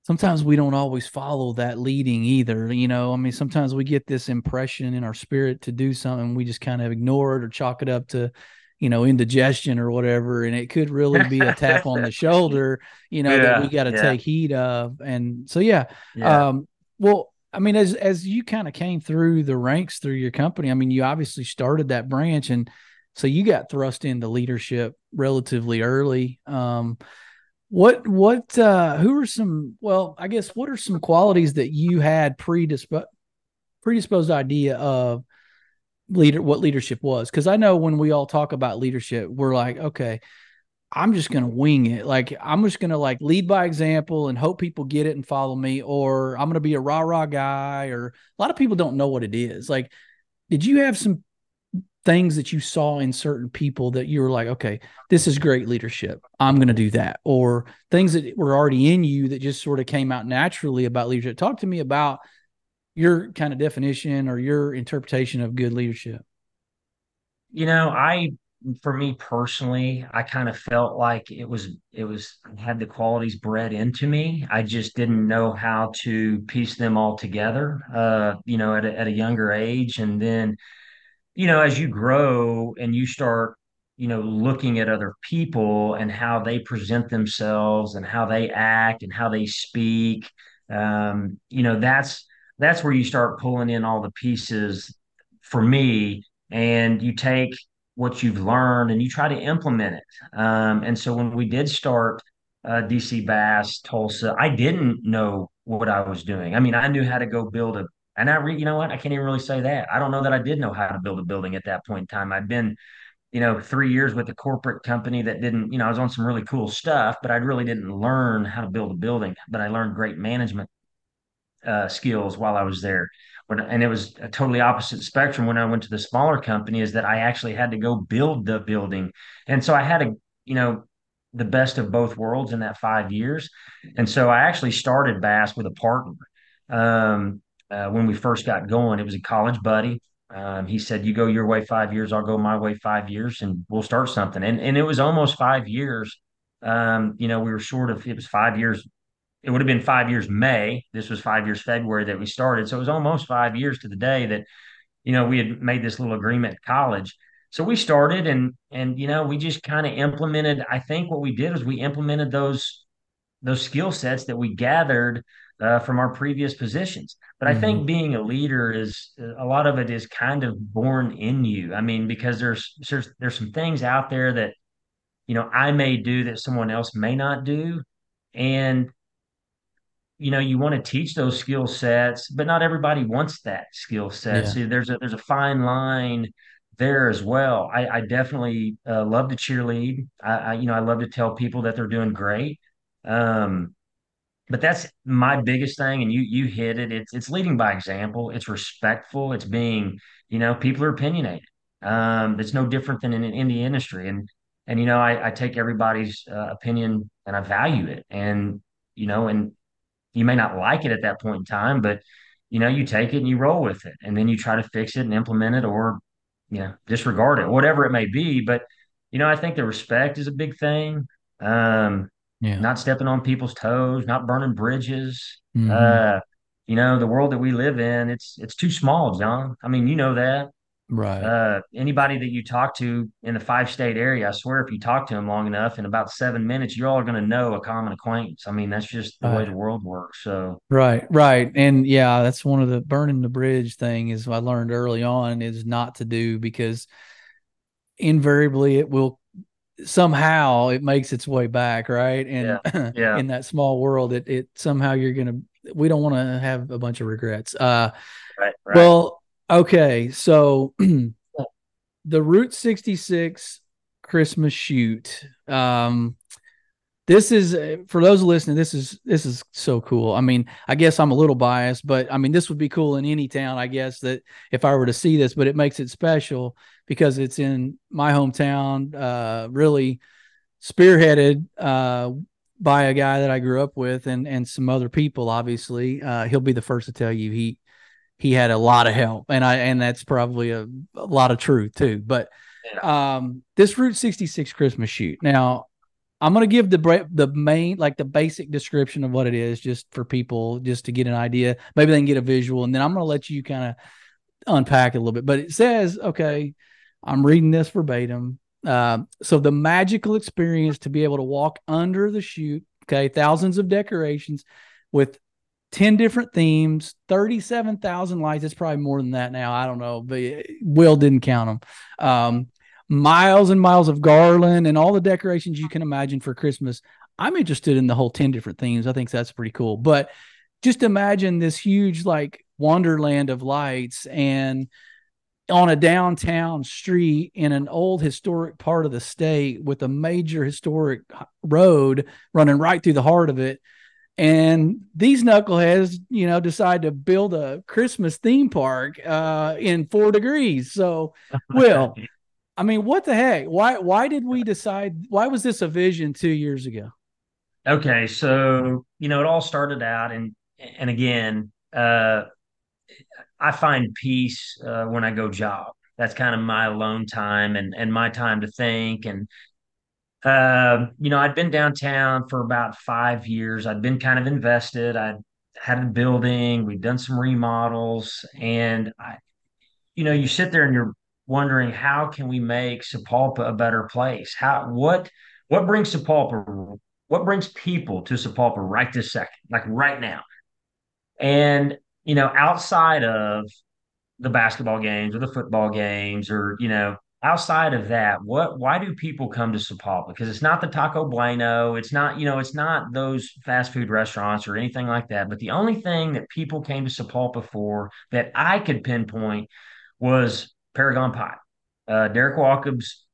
Speaker 1: sometimes we don't always follow that leading either. You know, I mean, sometimes we get this impression in our spirit to do something, we just kind of ignore it or chalk it up to, you know, indigestion or whatever. And it could really be a tap on the <laughs> shoulder, you know, that we got to
Speaker 2: yeah,
Speaker 1: take heed of. And so, yeah.
Speaker 2: yeah.
Speaker 1: Um, well, I mean, as as you kind of came through the ranks through your company, I mean, you obviously started that branch, and so you got thrust into leadership relatively early. Um, what what uh who are some well, I guess what are some qualities that you had predisposed predisposed idea of leader what leadership was? Because I know when we all talk about leadership, we're like, okay, I'm just gonna wing it. Like I'm just gonna like lead by example and hope people get it and follow me, or I'm gonna be a rah rah guy, or a lot of people don't know what it is. Like, did you have some things that you saw in certain people that you were like, okay, this is great leadership. I'm going to do that. Or things that were already in you that just sort of came out naturally about leadership. Talk to me about your kind of definition or your interpretation of good leadership.
Speaker 2: You know, I, for me personally, I kind of felt like it was, it was, had the qualities bred into me. I just didn't know how to piece them all together, uh, you know, at a, at a younger age. And then, you know, as you grow and you start, you know, looking at other people and how they present themselves and how they act and how they speak, um, you know, that's that's where you start pulling in all the pieces for me, and you take what you've learned and you try to implement it. Um, and so when we did start uh, DC Bass, Tulsa, I didn't know what I was doing. I mean, I knew how to go build a and I, re, you know what? I can't even really say that. I don't know that I did know how to build a building at that point in time. I'd been, you know, three years with a corporate company that didn't, you know, I was on some really cool stuff, but I really didn't learn how to build a building. But I learned great management uh, skills while I was there. When, and it was a totally opposite spectrum when I went to the smaller company is that I actually had to go build the building. And so I had a, you know, the best of both worlds in that five years. And so I actually started Bass with a partner. Um, uh, when we first got going, it was a college buddy. Um, he said, "You go your way five years, I'll go my way five years, and we'll start something." And and it was almost five years. Um, you know, we were short of it was five years it would have been five years May. This was five years February that we started. So it was almost five years to the day that, you know, we had made this little agreement at college. So we started and and you know, we just kind of implemented. I think what we did was we implemented those those skill sets that we gathered uh, from our previous positions. But I
Speaker 1: Mm-hmm.
Speaker 2: think being a leader is a lot of it is kind of born in you. I mean, because there's there's there's some things out there that you know I may do that someone else may not do, and you know, you want to teach those skill sets, but not everybody wants that skill set.
Speaker 1: Yeah.
Speaker 2: See, there's a there's a fine line there as well. I, I definitely uh, love to cheerlead. I, I, you know, I love to tell people that they're doing great. Um, but that's my biggest thing, and you you hit it. It's it's leading by example. It's respectful. It's being, you know, people are opinionated. Um, it's no different than in, in the industry, and and you know, I, I take everybody's uh, opinion and I value it, and you know, and you may not like it at that point in time, but you know, you take it and you roll with it, and then you try to fix it and implement it, or you know, disregard it, whatever it may be. But you know, I think the respect is a big thing. Um,
Speaker 1: Yeah.
Speaker 2: not stepping on people's toes, not burning bridges.
Speaker 1: hmm
Speaker 2: Uh, you know, the world that we live in, it's it's too small, John. I mean, you know that.
Speaker 1: Right.
Speaker 2: Uh, anybody that you talk to in the five state area, I swear, if you talk to them long enough, in about seven minutes, you're all going to know a common acquaintance. I mean, that's just the way the world works. So,
Speaker 1: Right, right. And yeah, that's one of the burning the bridge thing is I learned early on is not to do because invariably it will somehow it makes its way back, right? And <clears throat>
Speaker 2: yeah,
Speaker 1: in that small world, it it somehow you're gonna we don't want to have a bunch of regrets. Uh
Speaker 2: right, right.
Speaker 1: well, okay, so <clears throat> the Route 66 Christmas Chute. Um this is uh, for those listening this is this is so cool i mean i guess i'm a little biased but i mean this would be cool in any town i guess that if i were to see this but it makes it special because it's in my hometown uh really spearheaded uh by a guy that i grew up with and and some other people obviously. Uh he'll be the first to tell you he he had a lot of help. And i and that's probably a, a lot of truth too. But um this route 66 christmas chute. Now I'm gonna give the the main like the basic description of what it is, just for people, just to get an idea. Maybe they can get a visual, and then I'm gonna let you kind of unpack a little bit. But it says, okay, I'm reading this verbatim. Uh, so the magical experience to be able to walk under the chute, okay, thousands of decorations with 10 different themes, 37,000 lights. It's probably more than that now. I don't know, but Will didn't count them. Um, miles and miles of garland and all the decorations you can imagine for Christmas. I'm interested in the whole 10 different themes. I think that's pretty cool. But just imagine this huge, like, wonderland of lights and on a downtown street in an old historic part of the state with a major historic road running right through the heart of it. And these knuckleheads, you know, decide to build a Christmas theme park uh, in four degrees. So, <laughs> Will, I mean, what the heck? Why why did we decide why was this a vision 2 years ago?
Speaker 2: Okay, so you know, it all started out, and and again, uh, I find peace uh, when I go jog. That's kind of my alone time and and my time to think. And uh, you know, I'd been downtown for about five years. I'd been kind of invested. I'd had a building. We'd done some remodels, and I, you know, you sit there and you're wondering how can we make Sapulpa a better place? How what what brings Sapulpa what brings people to Sapulpa right this second, like right now? And you know, outside of the basketball games or the football games or you know outside of that what why do people come to Sapulpa because it's not the Taco Bueno. It's not you know it's not those fast food restaurants or anything like that. But the only thing that people came to Sapulpa for that I could pinpoint was Paragon Pie. Uh, Derek Walkub's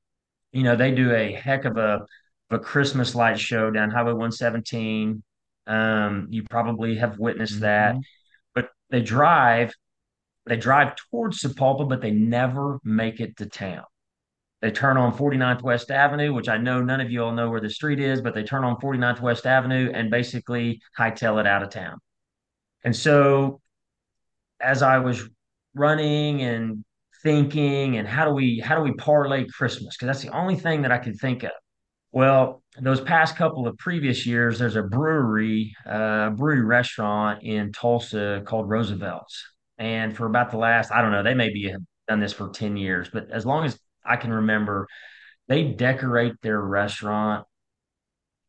Speaker 2: you know they do a heck of a of a Christmas light show down Highway 117 um, you probably have witnessed that.
Speaker 1: Mm-hmm.
Speaker 2: but they drive they drive towards Sapulpa, but they never make it to town. They turn on 49th West Avenue, which I know none of you all know where the street is, but they turn on 49th West Avenue and basically hightail it out of town. And so as I was running and thinking and how do we how do we parlay Christmas? Because that's the only thing that I could think of. Well, those past couple of previous years, there's a brewery, uh, brewery restaurant in Tulsa called Roosevelt's. And for about the last, I don't know, they maybe have done this for 10 years, but as long as I can remember, they decorate their restaurant.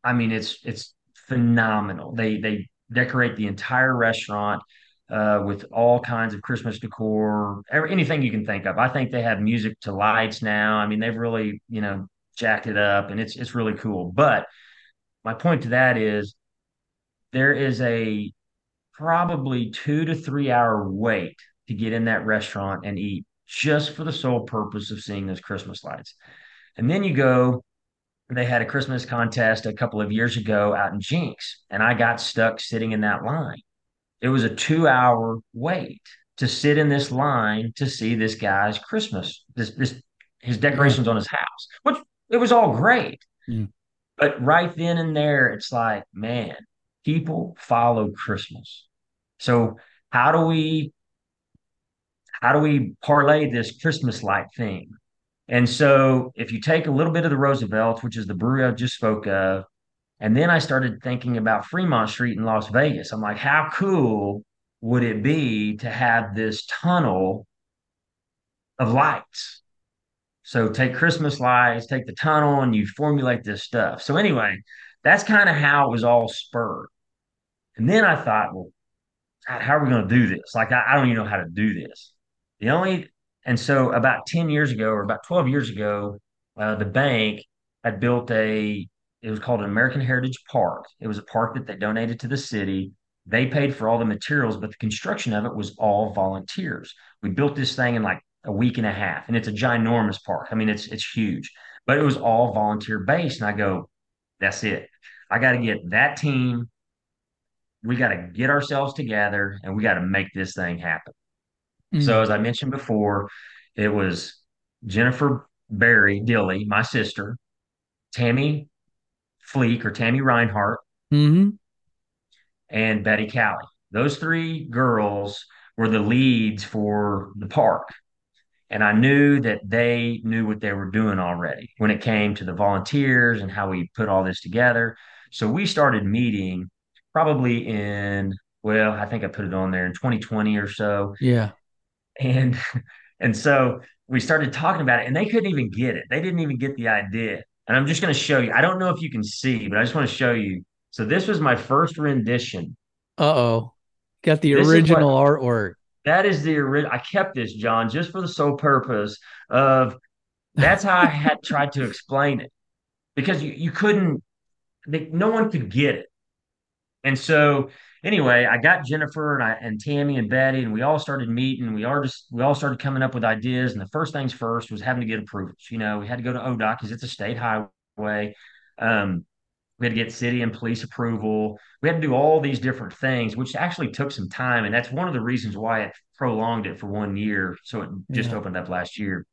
Speaker 2: I mean, it's it's phenomenal. They they decorate the entire restaurant uh, with all kinds of Christmas decor, every, anything you can think of. I think they have music to lights now. I mean, they've really, you know, jacked it up and it's it's really cool. But my point to that is there is a probably two to three hour wait to get in that restaurant and eat just for the sole purpose of seeing those Christmas lights. And then you go, they had a Christmas contest a couple of years ago out in Jenks, and I got stuck sitting in that line. It was a two hour wait to sit in this line to see this guy's Christmas, this, this his decorations on his house, which it was all great.
Speaker 1: Yeah.
Speaker 2: But right then and there, it's like, man, people follow Christmas. So how do we how do we parlay this Christmas light thing? And so if you take a little bit of the Roosevelt, which is the brewery I just spoke of, and then I started thinking about Fremont Street in Las Vegas. I'm like, how cool would it be to have this tunnel of lights? So take Christmas lights, take the tunnel, and you formulate this stuff. So anyway, that's kind of how it was all spurred. And then I thought, well, God, how are we going to do this? Like, I, I don't even know how to do this. The only, and so about 10 years ago or about 12 years ago, uh, the bank had built a, it was called an American Heritage Park. It was a park that they donated to the city. They paid for all the materials, but the construction of it was all volunteers. We built this thing in like a week and a half, and it's a ginormous park. I mean, it's it's huge, but it was all volunteer based. And I go, that's it. I got to get that team we got to get ourselves together and we got to make this thing happen. Mm. So, as I mentioned before, it was Jennifer Berry Dilly, my sister, Tammy Fleek or Tammy Reinhart,
Speaker 1: mm-hmm.
Speaker 2: and Betty Callie. Those three girls were the leads for the park. And I knew that they knew what they were doing already when it came to the volunteers and how we put all this together. So we started meeting probably in well, I think I put it on there in 2020 or so.
Speaker 1: Yeah.
Speaker 2: And <laughs> and so we started talking about it and they couldn't even get it. They didn't even get the idea. And I'm just going to show you. I don't know if you can see, but I just want to show you. So this was my first rendition.
Speaker 1: Uh-oh. Got the this original what, artwork.
Speaker 2: That is the original. I kept this, John, just for the sole purpose of that's how I had tried to explain it. Because you, you couldn't no one could get it. And so anyway, I got Jennifer and I and Tammy and Betty, and we all started meeting. We all just we all started coming up with ideas. And the first things first was having to get approvals. You know, we had to go to ODOT because it's a state highway. Um, we had to get city and police approval. We had to do all these different things, which actually took some time. And that's one of the reasons why it prolonged it for one year. So it just yeah. opened up last year.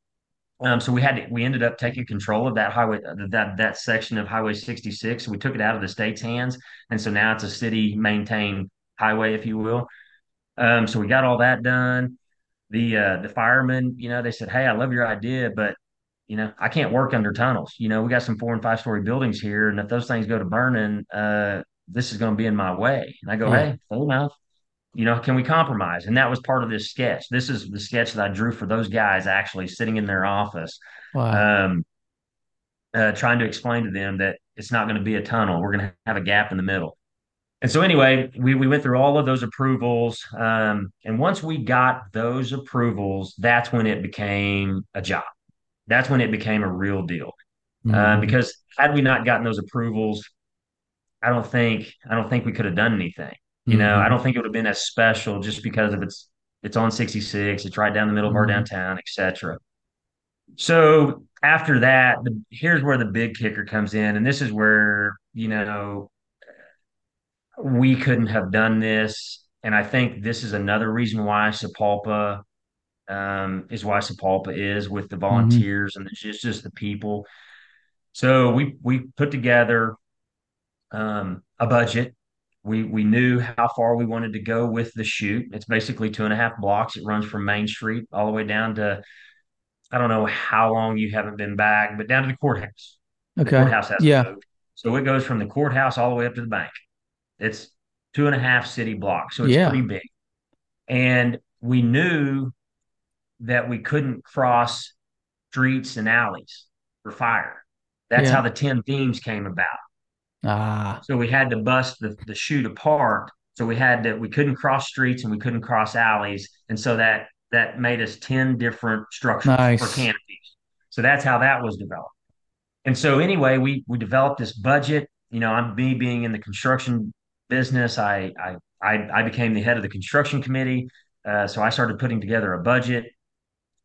Speaker 2: Um, so we had to, we ended up taking control of that highway, that that section of Highway 66. We took it out of the state's hands, and so now it's a city maintained highway, if you will. Um, so we got all that done. The uh, the firemen, you know, they said, "Hey, I love your idea, but you know, I can't work under tunnels. You know, we got some four and five story buildings here, and if those things go to burning, uh, this is going to be in my way." And I go, yeah. "Hey, fair enough you know, can we compromise? And that was part of this sketch. This is the sketch that I drew for those guys actually sitting in their office, wow. um, uh, trying to explain to them that it's not going to be a tunnel. We're going to have a gap in the middle. And so, anyway, we, we went through all of those approvals. Um, and once we got those approvals, that's when it became a job. That's when it became a real deal. Mm-hmm. Uh, because had we not gotten those approvals, I don't think I don't think we could have done anything. You know, mm-hmm. I don't think it would have been as special just because of its it's on 66, it's right down the middle of our mm-hmm. downtown, etc. So after that, the, here's where the big kicker comes in, and this is where you know we couldn't have done this, and I think this is another reason why Sapulpa um, is why Sapulpa is with the mm-hmm. volunteers mm-hmm. and it's just just the people. So we we put together um, a budget we we knew how far we wanted to go with the chute. It's basically two and a half blocks. It runs from Main Street all the way down to I don't know how long you haven't been back, but down to the courthouse.
Speaker 1: Okay.
Speaker 2: The courthouse has
Speaker 1: yeah.
Speaker 2: So it goes from the courthouse all the way up to the bank. It's two and a half city blocks. So it's yeah. pretty big. And we knew that we couldn't cross streets and alleys for fire. That's yeah. how the 10 themes came about.
Speaker 1: Ah.
Speaker 2: So we had to bust the, the chute apart. So we had to we couldn't cross streets and we couldn't cross alleys. And so that that made us 10 different structures nice. for canopies. So that's how that was developed. And so anyway, we we developed this budget. You know, I'm me being in the construction business, I I I, I became the head of the construction committee. Uh, so I started putting together a budget.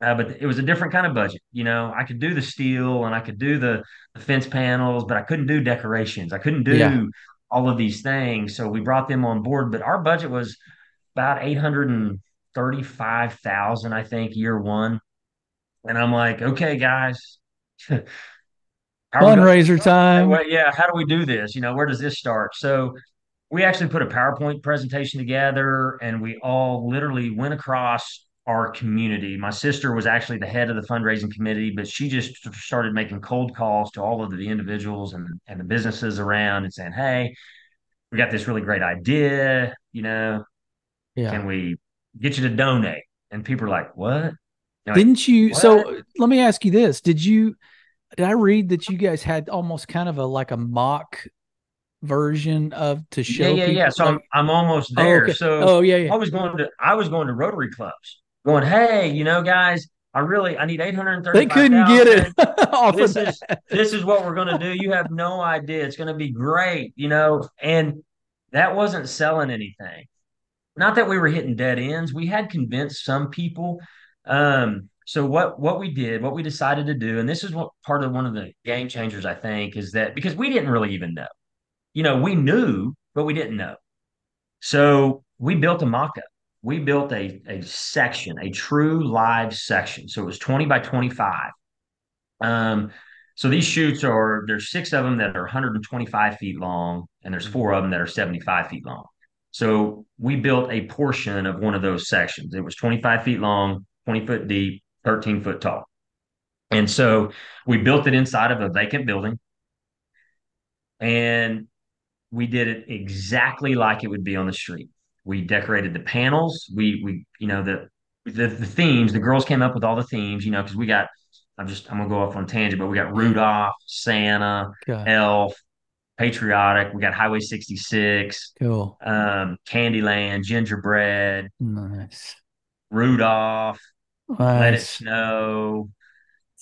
Speaker 2: Uh, but it was a different kind of budget. You know, I could do the steel and I could do the, the fence panels, but I couldn't do decorations. I couldn't do yeah. all of these things. So we brought them on board. But our budget was about eight hundred and thirty-five thousand, I think, year one. And I'm like, okay, guys. <laughs>
Speaker 1: Fundraiser time.
Speaker 2: Yeah, how do we do this? You know, where does this start? So we actually put a PowerPoint presentation together and we all literally went across our community. My sister was actually the head of the fundraising committee, but she just started making cold calls to all of the individuals and, and the businesses around and saying, Hey, we got this really great idea. You know,
Speaker 1: Yeah.
Speaker 2: can we get you to donate? And people are like, What? Like,
Speaker 1: Didn't you?
Speaker 2: what?
Speaker 1: So let me ask you this: Did you? Did I read that you guys had almost kind of a like a mock version of to
Speaker 2: Yeah,
Speaker 1: show
Speaker 2: yeah, yeah.
Speaker 1: people
Speaker 2: So I'm? I'm almost
Speaker 1: Oh,
Speaker 2: there.
Speaker 1: okay.
Speaker 2: So
Speaker 1: Oh, yeah, yeah.
Speaker 2: I was going to I was going to Rotary clubs, going, hey, you know, guys, I really I need eight hundred and thirty.
Speaker 1: They couldn't get it
Speaker 2: 835,000. <laughs>
Speaker 1: off of
Speaker 2: This
Speaker 1: that.
Speaker 2: is this is what we're gonna do. You have no idea. It's gonna be great, you know. And that wasn't selling anything. Not that we were hitting dead ends. We had convinced some people. Um, so what what we did, what we decided to do, and this is what part of one of the game changers, I think, is that because we didn't really even know you know, we knew, but we didn't know. So we built a mock-up. We built a, a section, a true live section. So it was 20 by 25. Um, so these chutes are there's six of them that are 125 feet long, and there's four of them that are 75 feet long. So we built a portion of one of those sections. It was 25 feet long, 20 foot deep, 13 foot tall. And so we built it inside of a vacant building. And we did it exactly like it would be on the street. We decorated the panels. We we you know the the, the themes. The girls came up with all the themes. You know because we got. I'm just I'm gonna go off on tangent, but we got Rudolph, Santa,
Speaker 1: Okay.
Speaker 2: Elf, Patriotic. We got Highway 66,
Speaker 1: Cool.
Speaker 2: um, Candyland, Gingerbread,
Speaker 1: Nice.
Speaker 2: Rudolph, Let It Snow.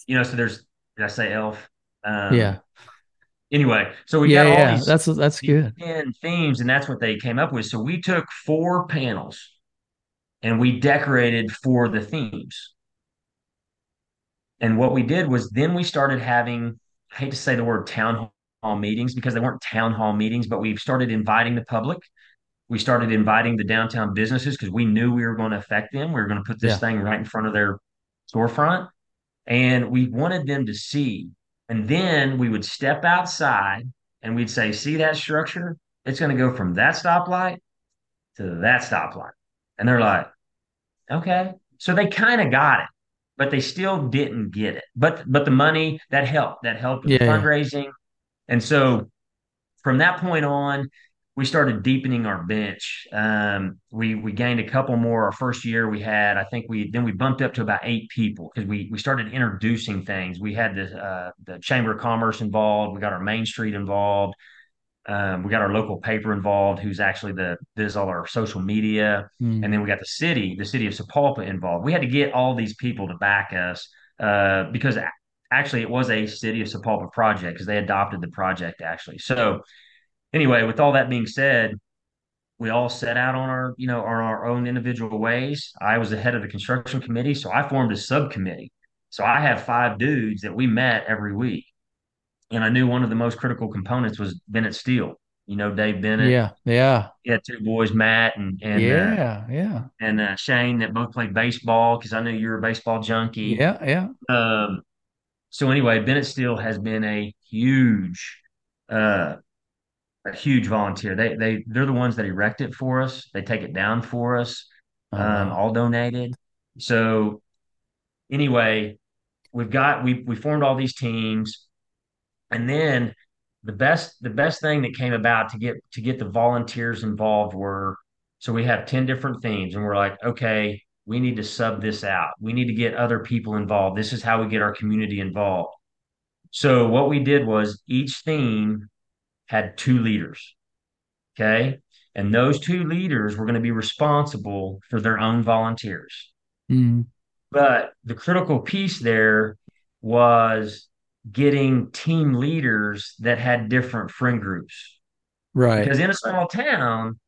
Speaker 2: You know, so there's did I say Elf? Um,
Speaker 1: Yeah.
Speaker 2: Anyway, so we
Speaker 1: Yeah.
Speaker 2: got all
Speaker 1: Yeah.
Speaker 2: these
Speaker 1: That's that's
Speaker 2: these
Speaker 1: good.
Speaker 2: 10 themes, and that's what they came up with. So we took four panels and we decorated for the themes. And what we did was then we started having, I hate to say the word town hall meetings because they weren't town hall meetings, but we started inviting the public. We started inviting the downtown businesses because we knew we were going to affect them. We were going to put this
Speaker 1: Yeah.
Speaker 2: thing right in front of their storefront. And we wanted them to see. And then we would step outside and we'd say, see that structure? It's going to go from that stoplight to that stoplight. And they're like, okay. So they kind of got it, but they still didn't get it. But but the money that helped, that helped with the
Speaker 1: Yeah. Yeah.
Speaker 2: fundraising. And so from that point on, we started deepening our bench. Um, we we gained a couple more. Our first year we had, I think we then we bumped up to about eight people because we we started introducing things. We had the uh, the Chamber of Commerce involved. We got our Main Street involved. Um, we got our local paper involved, who's actually the does all our social media, and then
Speaker 1: Mm.
Speaker 2: we got the city, the city of Sapulpa involved. We had to get all these people to back us uh, because actually it was a city of Sapulpa project because they adopted the project actually. So anyway, with all that being said, we all set out on our you know on our own individual ways. I was the head of the construction committee, so I formed a subcommittee. So I have five dudes that we met every week and I knew one of the most critical components was Bennett Steel. You know, Dave Bennett.
Speaker 1: Yeah. Yeah.
Speaker 2: He had two boys, Matt and and uh,
Speaker 1: Yeah. Yeah.
Speaker 2: and uh, Shane, that both played baseball because I knew you were a baseball junkie.
Speaker 1: Yeah. Yeah.
Speaker 2: Um, so anyway, Bennett Steel has been a huge, uh, a huge volunteer. They they they're the ones that erect it for us. They take it down for us,
Speaker 1: Oh
Speaker 2: um, all donated. So anyway, we've got we we formed all these teams And then the best the best thing that came about to get to get the volunteers involved were so we have 10 different themes and we're like, okay, we need to sub this out. We need to get other people involved. This is how we get our community involved. So what we did was each theme had two leaders. Okay. And those two leaders were going to be responsible for their own volunteers.
Speaker 1: Mm.
Speaker 2: But the critical piece there was getting team leaders that had different friend groups.
Speaker 1: Right.
Speaker 2: Because in a small town,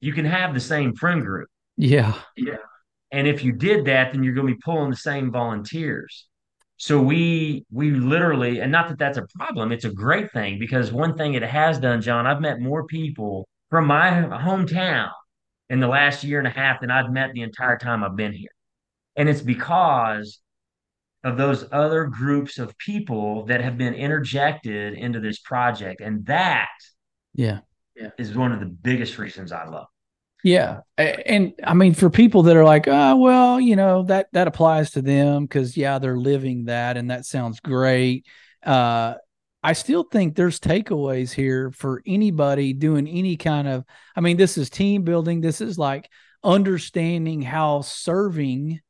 Speaker 2: you can have the same friend group.
Speaker 1: Yeah.
Speaker 2: Yeah. And if you did that, then you're going to be pulling the same volunteers. So we we literally, and not that that's a problem, it's a great thing because one thing it has done, John, I've met more people from my hometown in the last year and a half than I've met the entire time I've been here. And it's because of those other groups of people that have been interjected into this project. And that
Speaker 1: Yeah.
Speaker 2: yeah. is one of the biggest reasons I love.
Speaker 1: Yeah, and I mean for people that are like, oh well, you know that that applies to them because yeah, they're living that, and that sounds great. Uh, I still think there's takeaways here for anybody doing any kind of. I mean, this is team building. This is like understanding how serving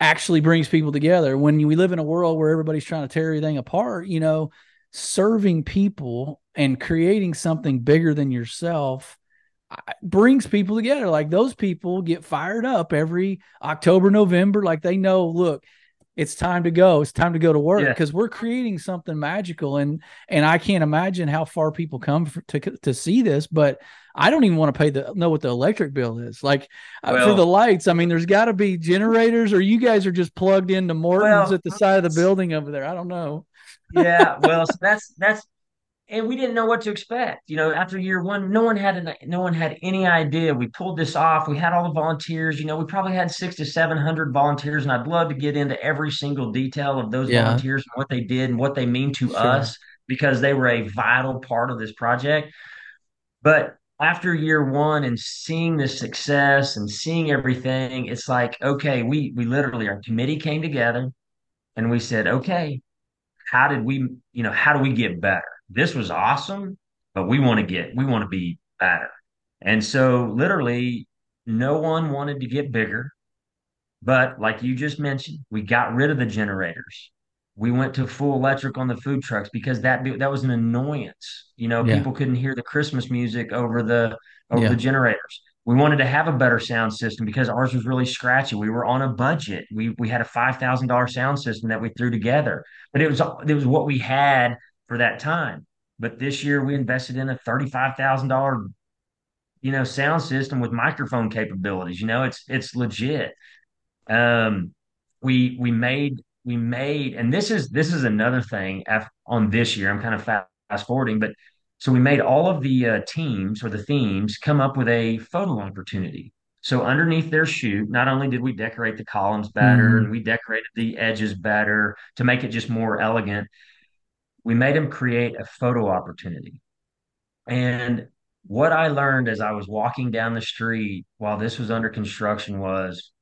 Speaker 1: actually brings people together. When we live in a world where everybody's trying to tear everything apart, you know, serving people and creating something bigger than yourself brings people together. Like those people get fired up every October, November. Like they know, look, it's time to go. It's time to go to work because yeah. we're creating something magical. And and I can't imagine how far people come for, to to see this. But I don't even want to pay the know what the electric bill is like well, uh, for the lights. I mean, there's got to be generators, or you guys are just plugged into Morton's well, at the side of the building over there. I don't know.
Speaker 2: yeah, well, so that's that's and we didn't know what to expect. You know, after year one, no one had an, no one had any idea. We pulled this off. We had all the volunteers. You know, we probably had six to seven hundred volunteers, and I'd love to get into every single detail of those yeah. volunteers and what they did and what they mean to sure. us because they were a vital part of this project. But after year one and seeing the success and seeing everything, it's like, okay, we we literally our committee came together and we said, okay, how did we, you know, how do we get better? This was awesome, but we want to get, we want to be better. And so literally no one wanted to get bigger. But like you just mentioned, we got rid of the generators. We went to full electric on the food trucks because that that was an annoyance. You know, yeah. people couldn't hear the Christmas music over the over yeah. the generators. We wanted to have a better sound system because ours was really scratchy. We were on a budget. We we had a five thousand dollar sound system that we threw together, but it was it was what we had for that time. But this year we invested in a $35,000 you know sound system with microphone capabilities. You know, it's it's legit. Um we we made we made and this is this is another thing on this year. I'm kind of fast forwarding, but so we made all of the uh, teams or the themes come up with a photo opportunity. So underneath their chute, not only did we decorate the columns better mm-hmm. and we decorated the edges better to make it just more elegant, we made him create a photo opportunity. And what I learned as I was walking down the street while this was under construction was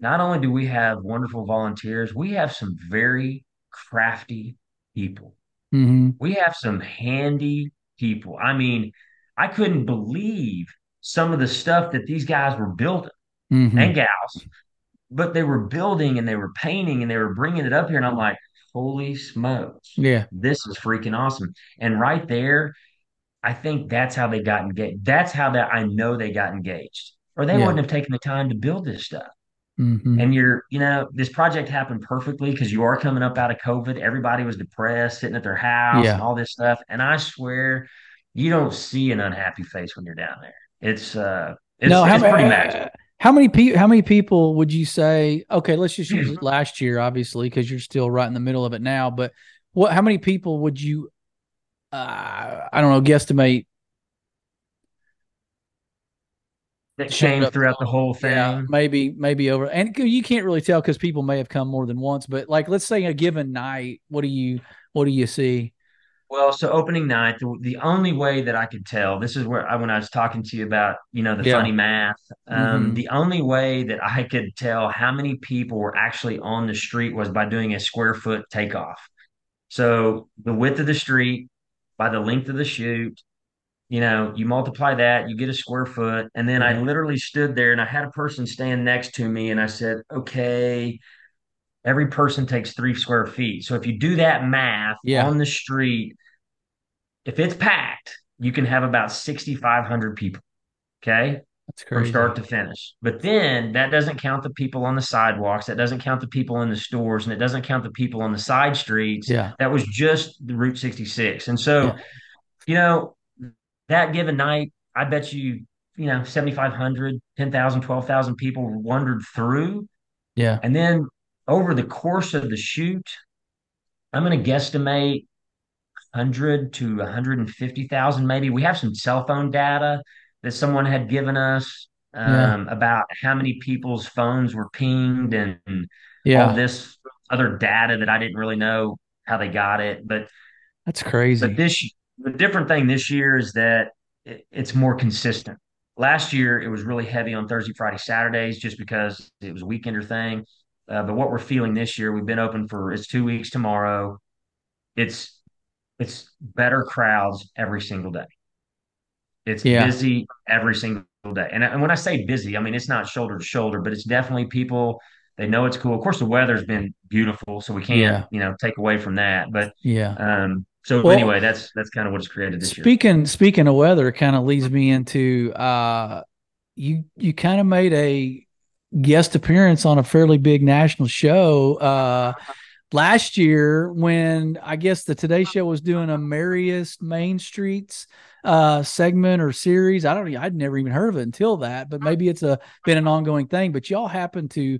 Speaker 2: not only do we have wonderful volunteers, we have some very crafty people. Mm-hmm. We have some handy people. I mean, I couldn't believe some of the stuff that these guys were building mm-hmm. and gals, but they were building and they were painting and they were bringing it up here. And I'm like, holy smokes.
Speaker 1: Yeah.
Speaker 2: This is freaking awesome. And right there, I think that's how they got engaged. That's how that I know they got engaged. Or they yeah. wouldn't have taken the time to build this stuff. Mm-hmm. And you're, you know, this project happened perfectly because you are coming up out of COVID. Everybody was depressed, sitting at their house yeah. and all this stuff. And I swear you don't see an unhappy face when you're down there. It's uh it's, no, it's pretty magic.
Speaker 1: How many people? How many people would you say? Okay, let's just use <clears throat> last year, obviously, because you're still right in the middle of it now. But what? How many people would you? Uh, I don't know. Guesstimate
Speaker 2: that came throughout the whole thing. Yeah,
Speaker 1: maybe, maybe over, and you can't really tell because people may have come more than once. But like, let's say a given night, what do you, what do you see?
Speaker 2: Well, so opening night, the, the, only way that I could tell, this is where I, when I was talking to you about, you know, the yeah. funny math, um, mm-hmm. the only way that I could tell how many people were actually on the street was by doing a square foot takeoff. So the width of the street by the length of the chute, you know, you multiply that, you get a square foot. And then I literally stood there and I had a person stand next to me and I said, okay, every person takes three square feet. So if you do that math yeah. on the street, if it's packed, you can have about 6,500 people. Okay. That's crazy. From start to finish. But then that doesn't count the people on the sidewalks. That doesn't count the people in the stores. And it doesn't count the people on the side streets.
Speaker 1: Yeah.
Speaker 2: That was just the Route 66. And so, yeah. you know, that given night, I bet you, you know, 7,500, 10,000, 12,000 people wandered through.
Speaker 1: Yeah.
Speaker 2: And then over the course of the chute, I'm going to guesstimate 100 to 150,000 maybe. We have some cell phone data that someone had given us um, yeah. about how many people's phones were pinged and, and yeah. all this other data that I didn't really know how they got it. But
Speaker 1: that's crazy.
Speaker 2: But this the different thing this year is that it, it's more consistent. Last year, it was really heavy on Thursday, Friday, Saturdays, just because it was a weekender thing. Uh, but what we're feeling this year, we've been open for it's two weeks tomorrow. It's it's better crowds every single day. It's
Speaker 1: Yeah.
Speaker 2: busy every single day. And, and when I say busy, I mean it's not shoulder to shoulder, but it's definitely people. They know it's cool. Of course, the weather's been beautiful, so we can't
Speaker 1: Yeah.
Speaker 2: you know take away from that. But
Speaker 1: Yeah.
Speaker 2: um, so
Speaker 1: Well,
Speaker 2: anyway, that's that's kind of what it's created this year.
Speaker 1: speaking speaking of weather, kind of leads me into uh you you kind of made a guest appearance on a fairly big national show uh last year when I guess the Today Show was doing a merriest Main Streets uh segment or series. I don't know. I'd never even heard of it until that, but maybe it's a been an ongoing thing. But y'all happen to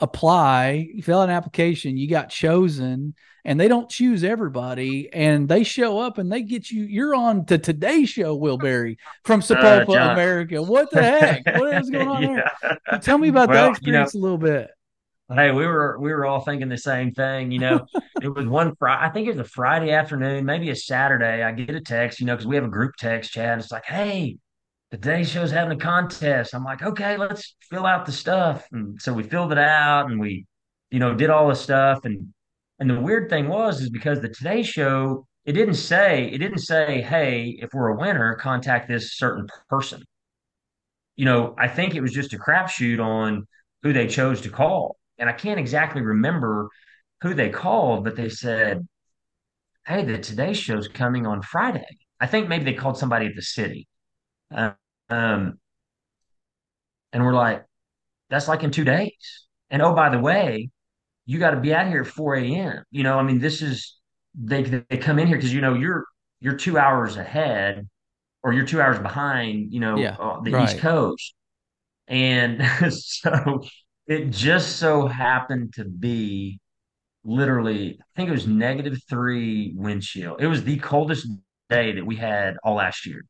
Speaker 1: apply, you fill out an application, you got chosen, and they don't choose everybody, and they show up and they get you. You're on the Today Show, Will Berry from
Speaker 2: Uh,
Speaker 1: Sapulpa, America. What the heck? What is <laughs> going on
Speaker 2: Yeah.
Speaker 1: there? Tell me about that
Speaker 2: Well, you know,
Speaker 1: experience a little bit.
Speaker 2: Hey, we were we were all thinking the same thing. You know, <laughs> it was one Friday. I think it was a Friday afternoon, maybe a Saturday. I get a text, you know, because we have a group text chat. It's like, hey, the Today Show's having a contest. I'm like, okay, let's fill out the stuff. And so we filled it out and we, you know, did all the stuff. And and the weird thing was is because the Today Show, it didn't say, it didn't say, hey, if we're a winner, contact this certain person. You know, I think it was just a crapshoot on who they chose to call. And I can't exactly remember who they called, but they said, hey, the Today Show's coming on Friday. I think maybe they called somebody at the city. Uh, um, and we're like, That's like in two days. And oh, by the way, you got to be out here at 4 a.m. You know, I mean, this is they they come in here because you know you're you're two hours ahead or you're two hours behind, you know,
Speaker 1: Yeah,
Speaker 2: uh, the East. Coast. And <laughs> so it just so happened to be literally, I think it was negative three wind chill. It was the coldest day that we had all last year.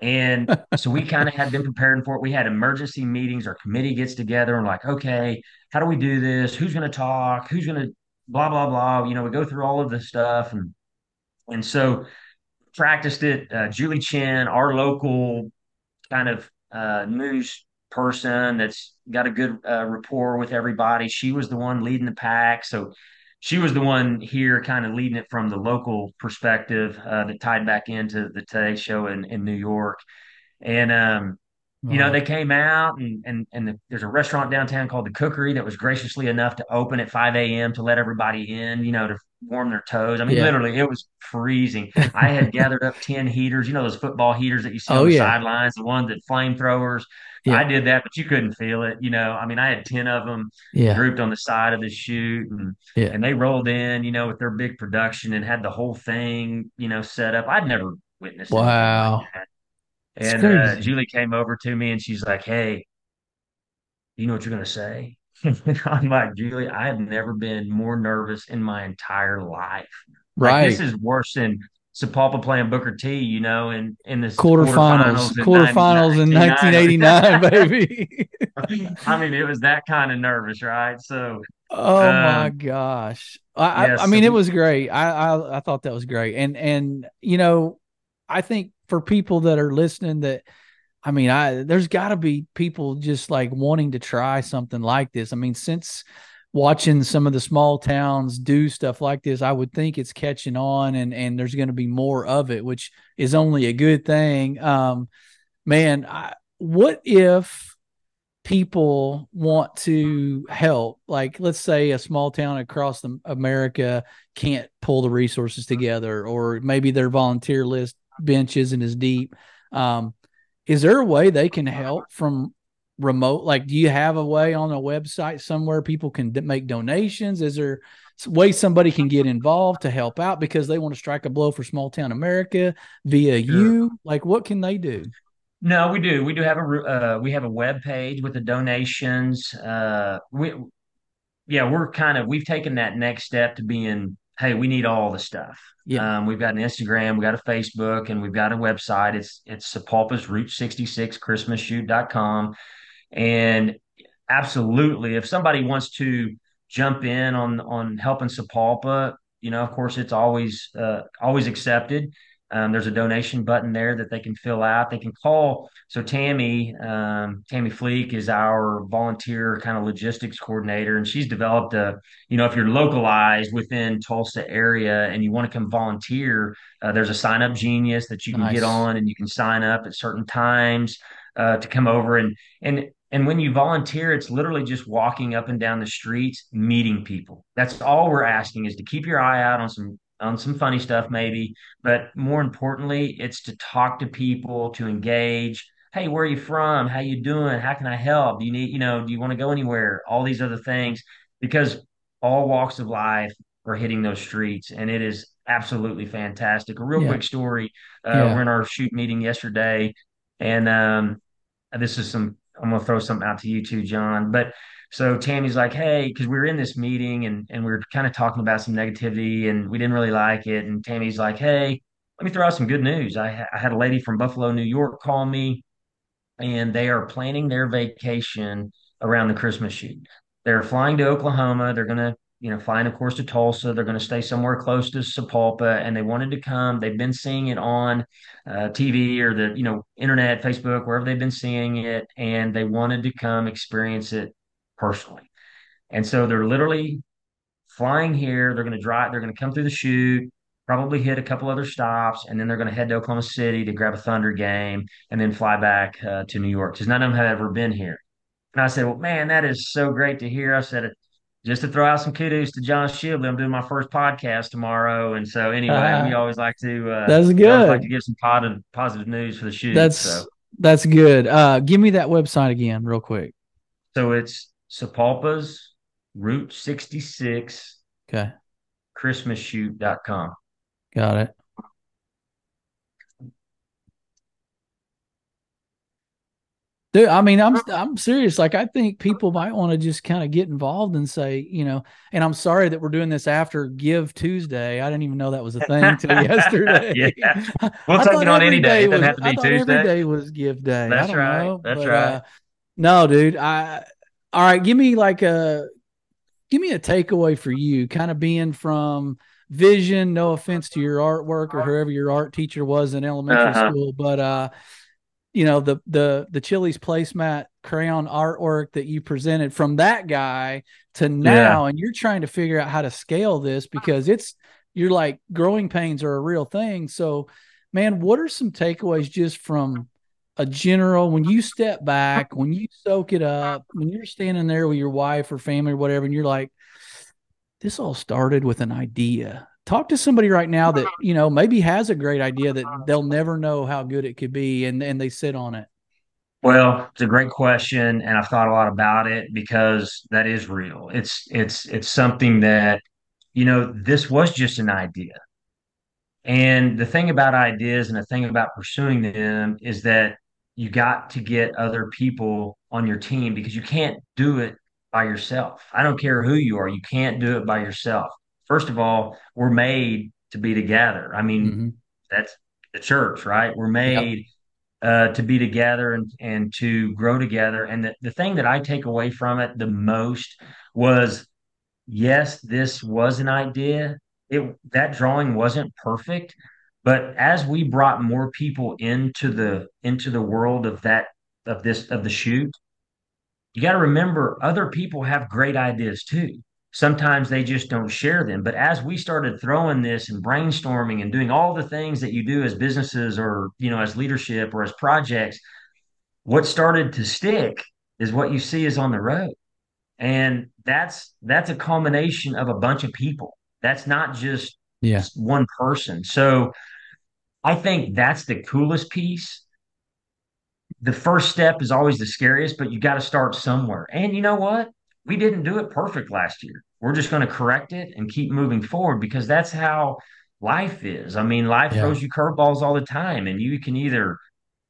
Speaker 2: And <laughs> so we kind of had been preparing for it. We had emergency meetings. Our committee gets together and like, okay, how do we do this? Who's going to talk? Who's going to blah blah blah? You know, we go through all of this stuff and and so practiced it. Uh, Julie Chen, our local kind of uh, news person that's got a good uh, rapport with everybody. She was the one leading the pack, so she was the one here kind of leading it from the local perspective uh, that tied back into the Today Show in, in New York. And um, you know, they came out and and and the, there's a restaurant downtown called the Cookery that was graciously enough to open at 5 a.m. to let everybody in, you know, to warm their toes. I mean,
Speaker 1: Yeah.
Speaker 2: literally, it was freezing. <laughs> I had gathered up 10 heaters, you know, those football heaters that you see on
Speaker 1: Oh
Speaker 2: the
Speaker 1: yeah.
Speaker 2: sidelines, the ones that flamethrowers. I did that, but you couldn't feel it. You know, I mean, I had 10 of them
Speaker 1: Yeah.
Speaker 2: grouped on the side of the chute and
Speaker 1: Yeah.
Speaker 2: and they rolled in, you know, with their big production and had the whole thing, you know, set up. I'd never witnessed like
Speaker 1: Wow.
Speaker 2: that. And uh. Julie came over to me and she's like, Hey, you know what you're going to say? <laughs> I'm like, Julie, I have never been more nervous in my entire life. Like, this is worse than Sapulpa playing Booker T, you know, in, in this
Speaker 1: Quarterfinals.
Speaker 2: quarterfinals in 90,
Speaker 1: Quarterfinals in 1989, <laughs> baby.
Speaker 2: I mean, it was that kind of nervous, right? So,
Speaker 1: Oh my
Speaker 2: um,
Speaker 1: gosh. I, I I
Speaker 2: so
Speaker 1: mean it was great. I, I I thought that was great. And and you know, I think for people that are listening that I mean, I there's got to be people just like wanting to try something like this. I mean, since watching some of the small towns do stuff like this, I would think it's catching on and and there's going to be more of it, which is only a good thing. Um man, I, what if people want to help like let's say a small town across the, america can't pull the resources together or maybe their volunteer list bench isn't as deep um, is there a way they can help from remote like do you have a way on a website somewhere people can d- make donations is there a way somebody can get involved to help out because they want to strike a blow for small town america via
Speaker 2: sure.
Speaker 1: you like what can they do
Speaker 2: No, we do. We do have a uh, we have a web page with the donations. Uh, we yeah, we're kind of we've taken that next step to being, hey, we need all the stuff.
Speaker 1: yeah
Speaker 2: Um, we've got an Instagram, we've got a Facebook, and we've got a website. It's it's Sapulpa's Route 66 ChristmasChute.com. And absolutely, if somebody wants to jump in on on helping Sapulpa, you know, of course, it's always uh, always accepted. Um, there's a donation button there that they can fill out. They can call. So Tammy, um, Tammy Fleek is our volunteer kind of logistics coordinator, and she's developed a, you know, if you're localized within Tulsa area and you want to come volunteer, uh, there's a SignUpGenius that you can get on and you can sign up at certain times uh, to come over and and and when you volunteer, it's literally just walking up and down the streets, meeting people. That's all we're asking is to keep your eye out on some on some funny stuff maybe, but more importantly, it's to talk to people, to engage. Hey, where are you from? How you doing? How can I help? Do you need, you know, do you want to go anywhere? All these other things because all walks of life are hitting those streets and it is absolutely fantastic. A real
Speaker 1: Yeah.
Speaker 2: quick story. Uh,
Speaker 1: Yeah.
Speaker 2: we're in our chute meeting yesterday and um, this is some I'm gonna throw something out to you too, John. But so Tammy's like, hey, because we were in this meeting and and we were kind of talking about some negativity and we didn't really like it. And Tammy's like, hey, let me throw out some good news. I, I had a lady from Buffalo, New York, call me, and they are planning their vacation around the Christmas chute. They're flying to Oklahoma. They're gonna, you know, flying, of course, to Tulsa. They're gonna stay somewhere close to Sapulpa, and they wanted to come. They've been seeing it on uh, TV or the, you know, internet, Facebook, wherever they've been seeing it, and they wanted to come experience it personally. And so they're literally flying here. They're going to drive. They're going to come through the chute, probably hit a couple other stops, and then they're going to head to Oklahoma City to grab a Thunder game, and then fly back uh, to New York because none of them have ever been here. And I said, "Well, man, that is so great to hear." I said, "Just to throw out some kudos to John Shibley, I'm doing my first podcast tomorrow, and so anyway, we always like to uh,
Speaker 1: That's
Speaker 2: always like to give some positive positive news for the chute.
Speaker 1: That's
Speaker 2: So
Speaker 1: that's good. Uh, give me that website again, real quick.
Speaker 2: so it's Sapulpa's Route 66
Speaker 1: Okay,
Speaker 2: ChristmasChute.com.
Speaker 1: got it. Dude, I mean, I'm I'm serious. Like, I think people might want to just kind of get involved and say, you know, and I'm sorry that we're doing this after Give Tuesday. I didn't even know that was a thing <laughs> till yesterday.
Speaker 2: yeah. <laughs> We'll
Speaker 1: I
Speaker 2: take
Speaker 1: thought
Speaker 2: it on any day.
Speaker 1: day
Speaker 2: It doesn't
Speaker 1: was
Speaker 2: have to
Speaker 1: I
Speaker 2: be
Speaker 1: thought every
Speaker 2: Tuesday.
Speaker 1: day was Give Day. I
Speaker 2: That's
Speaker 1: don't
Speaker 2: right.
Speaker 1: know,
Speaker 2: That's
Speaker 1: but
Speaker 2: right.
Speaker 1: uh, no, dude. I all right. Give me like a give me a takeaway for you, kind of being from Vision. No offense to your artwork or whoever your art teacher was in elementary
Speaker 2: Uh-huh.
Speaker 1: school, but uh, you know the the the Chili's placemat crayon artwork that you presented from that guy to
Speaker 2: Yeah.
Speaker 1: now, and you're trying to figure out how to scale this because it's you're like growing pains are a real thing. So, man, what are some takeaways just from a general when you step back, when you soak it up, when you're standing there with your wife or family or whatever, and you're like, this all started with an idea. Talk to somebody right now that, you know, maybe has a great idea that they'll never know how good it could be and and they sit on it.
Speaker 2: Well, it's a great question, and I've thought a lot about it because that is real. It's it's it's something that, you know, this was just an idea. And the thing about ideas and the thing about pursuing them is that you got to get other people on your team because you can't do it by yourself. I don't care who you are, you can't do it by yourself. First of all, we're made to be together. I mean,
Speaker 1: Mm-hmm.
Speaker 2: that's the church, right? We're
Speaker 1: Yep.
Speaker 2: made uh, to be together and, and to grow together. And the, the thing that I take away from it the most was yes, this was an idea. It that drawing wasn't perfect, but as we brought more people into the into the world of that of this of the chute, you got to remember other people have great ideas too. Sometimes they just don't share them. But as we started throwing this and brainstorming and doing all the things that you do as businesses or, you know, as leadership or as projects, what started to stick is what you see is on the road. And that's that's a culmination of a bunch of people. That's not just
Speaker 1: Yeah.
Speaker 2: one person. So I think that's the coolest piece. The first step is always the scariest, but you got to start somewhere. And you know what? We didn't do it perfect last year. We're just going to correct it and keep moving forward because that's how life is. I mean, life
Speaker 1: Yeah.
Speaker 2: throws you curveballs all the time, and you can either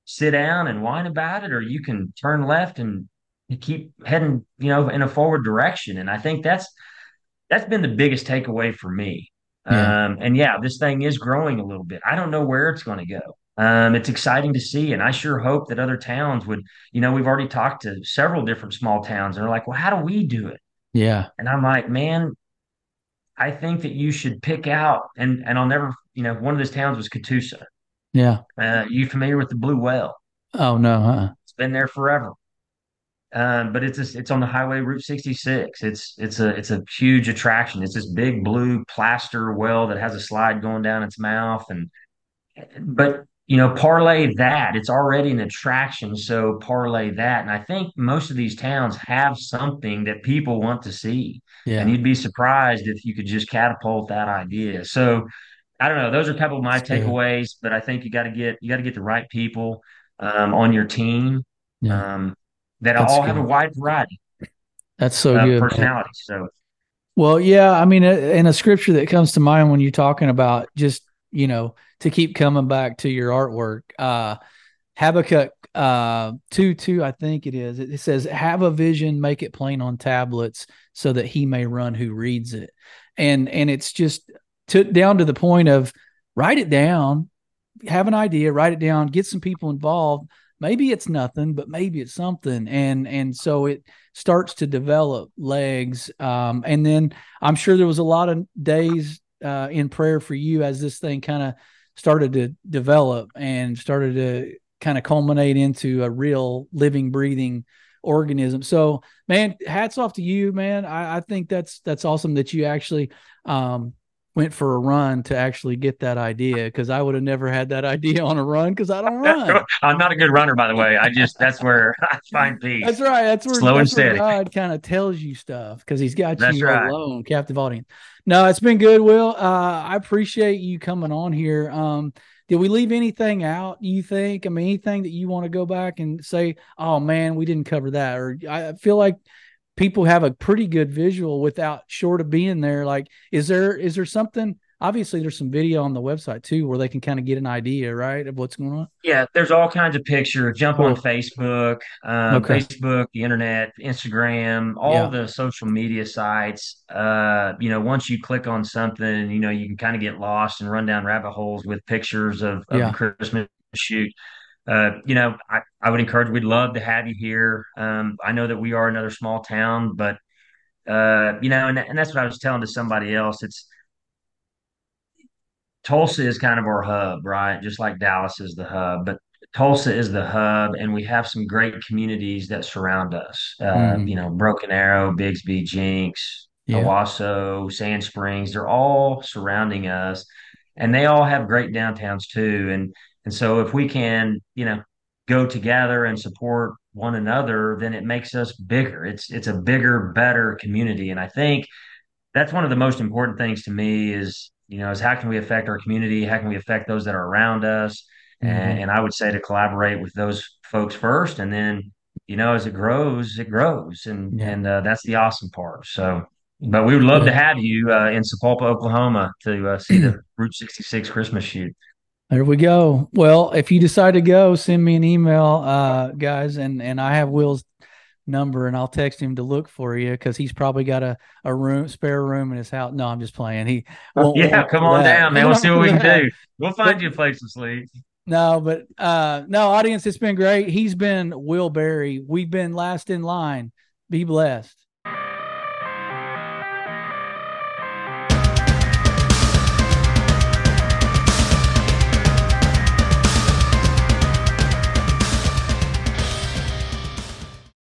Speaker 2: sit down and whine about it, or you can turn left and keep heading, you know, in a forward direction. And I think that's that's been the biggest takeaway for me.
Speaker 1: Yeah.
Speaker 2: Um, and yeah, this thing is growing a little bit. I don't know where it's going to go. Um, it's exciting to see, and I sure hope that other towns would. You know, we've already talked to several different small towns, and they're like, "Well, how do we do it?"
Speaker 1: Yeah.
Speaker 2: And I'm like, "Man, I think that you should pick out." And and I'll never, you know, one of those towns was Catoosa,
Speaker 1: Yeah.
Speaker 2: Uh, you familiar with the Blue Whale?
Speaker 1: Oh no, huh?
Speaker 2: It's been there forever. Um, but it's just, it's on the highway Route 66. It's it's a it's a huge attraction. It's this big blue plaster well that has a slide going down its mouth, and but you know parlay that it's already an attraction. So parlay that, and I think most of these towns have something that people want to see,
Speaker 1: yeah.
Speaker 2: and you'd be surprised if you could just catapult that idea. So I don't know. Those are a couple of my
Speaker 1: That's good.
Speaker 2: takeaways, but I think you got to get you got to get the right people um, on your team
Speaker 1: Yeah.
Speaker 2: um, that
Speaker 1: That's
Speaker 2: all have a wide variety
Speaker 1: That's so good,
Speaker 2: personalities. So
Speaker 1: Well, yeah, I mean, uh, and a scripture that comes to mind when you're talking about just, you know, to keep coming back to your artwork, uh, Habakkuk uh, 2 2, I think it is. It, it says, Have a vision, make it plain on tablets so that he may run who reads it. And and it's just to, down to the point of write it down, have an idea, write it down, get some people involved. Maybe it's nothing, but maybe it's something. And and so it starts to develop legs. Um, and then I'm sure there was a lot of days uh, in prayer for you as this thing kind of started to develop and started to kind of culminate into a real living, breathing organism. So, man, hats off to you, man. I, I think that's that's awesome that you actually um, went for a run to actually get that idea because I would have never had that <laughs> idea on a run because I don't run. <laughs>
Speaker 2: I'm not a good runner, by the way. I just that's where <laughs> I find peace.
Speaker 1: That's right. That's where
Speaker 2: slow and
Speaker 1: that's where
Speaker 2: steady.
Speaker 1: God kind of tells you stuff because He's got
Speaker 2: That's
Speaker 1: you
Speaker 2: right.
Speaker 1: alone, captive audience. No, it's been good, Will. Uh, I appreciate you coming on here. Um, did we leave anything out? You think? I mean, anything that you want to go back and say, "Oh man, we didn't cover that," or I feel like people have a pretty good visual without short of being there. Like, is there is there something? Obviously, there's some video on the website too where they can kind of get an idea, right, of what's going on.
Speaker 2: Yeah, there's all kinds of pictures. Jump on Facebook, um,
Speaker 1: Okay.
Speaker 2: Facebook, the internet, Instagram, all
Speaker 1: Yeah.
Speaker 2: the social media sites. Uh, you know, once you click on something, you know, you can kind of get lost and run down rabbit holes with pictures of of the
Speaker 1: Yeah.
Speaker 2: Christmas chute. Uh, you know, I, I would encourage, we'd love to have you here. Um, I know that we are another small town, but uh, you know, and, and that's what I was telling to somebody else. It's Tulsa is kind of our hub, right? Just like Dallas is the hub, but Tulsa is the hub, and we have some great communities that surround us. Uh,
Speaker 1: hmm
Speaker 2: you know, Broken Arrow, Bixby, Jenks,
Speaker 1: Yeah.
Speaker 2: Owasso, Sand Springs, they're all surrounding us, and they all have great downtowns too. And and so if we can, you know, go together and support one another, then it makes us bigger. It's it's a bigger, better community. And I think that's one of the most important things to me is you know is how can we affect our community how can we affect those that are around us and,
Speaker 1: hmm
Speaker 2: and i would say to collaborate with those folks first and then you know as it grows it grows and
Speaker 1: Yeah.
Speaker 2: and uh, that's the awesome part so but we would love to have you uh, in Sapulpa, Oklahoma to uh, see the Route 66 Christmas chute.
Speaker 1: There we go. Well, if you decide to go, send me an email, uh, guys, and and I have Will's number, and I'll text him to look for you because he's probably got a a room spare room in his house. No, I'm just playing. He <laughs> won't
Speaker 2: Yeah,
Speaker 1: want
Speaker 2: come on
Speaker 1: that.
Speaker 2: down, man. We'll see what we can do. We'll
Speaker 1: But
Speaker 2: find you a place to sleep.
Speaker 1: no, but uh, no, audience, it's been great. He's been Will Berry. We've been last in line. Be blessed.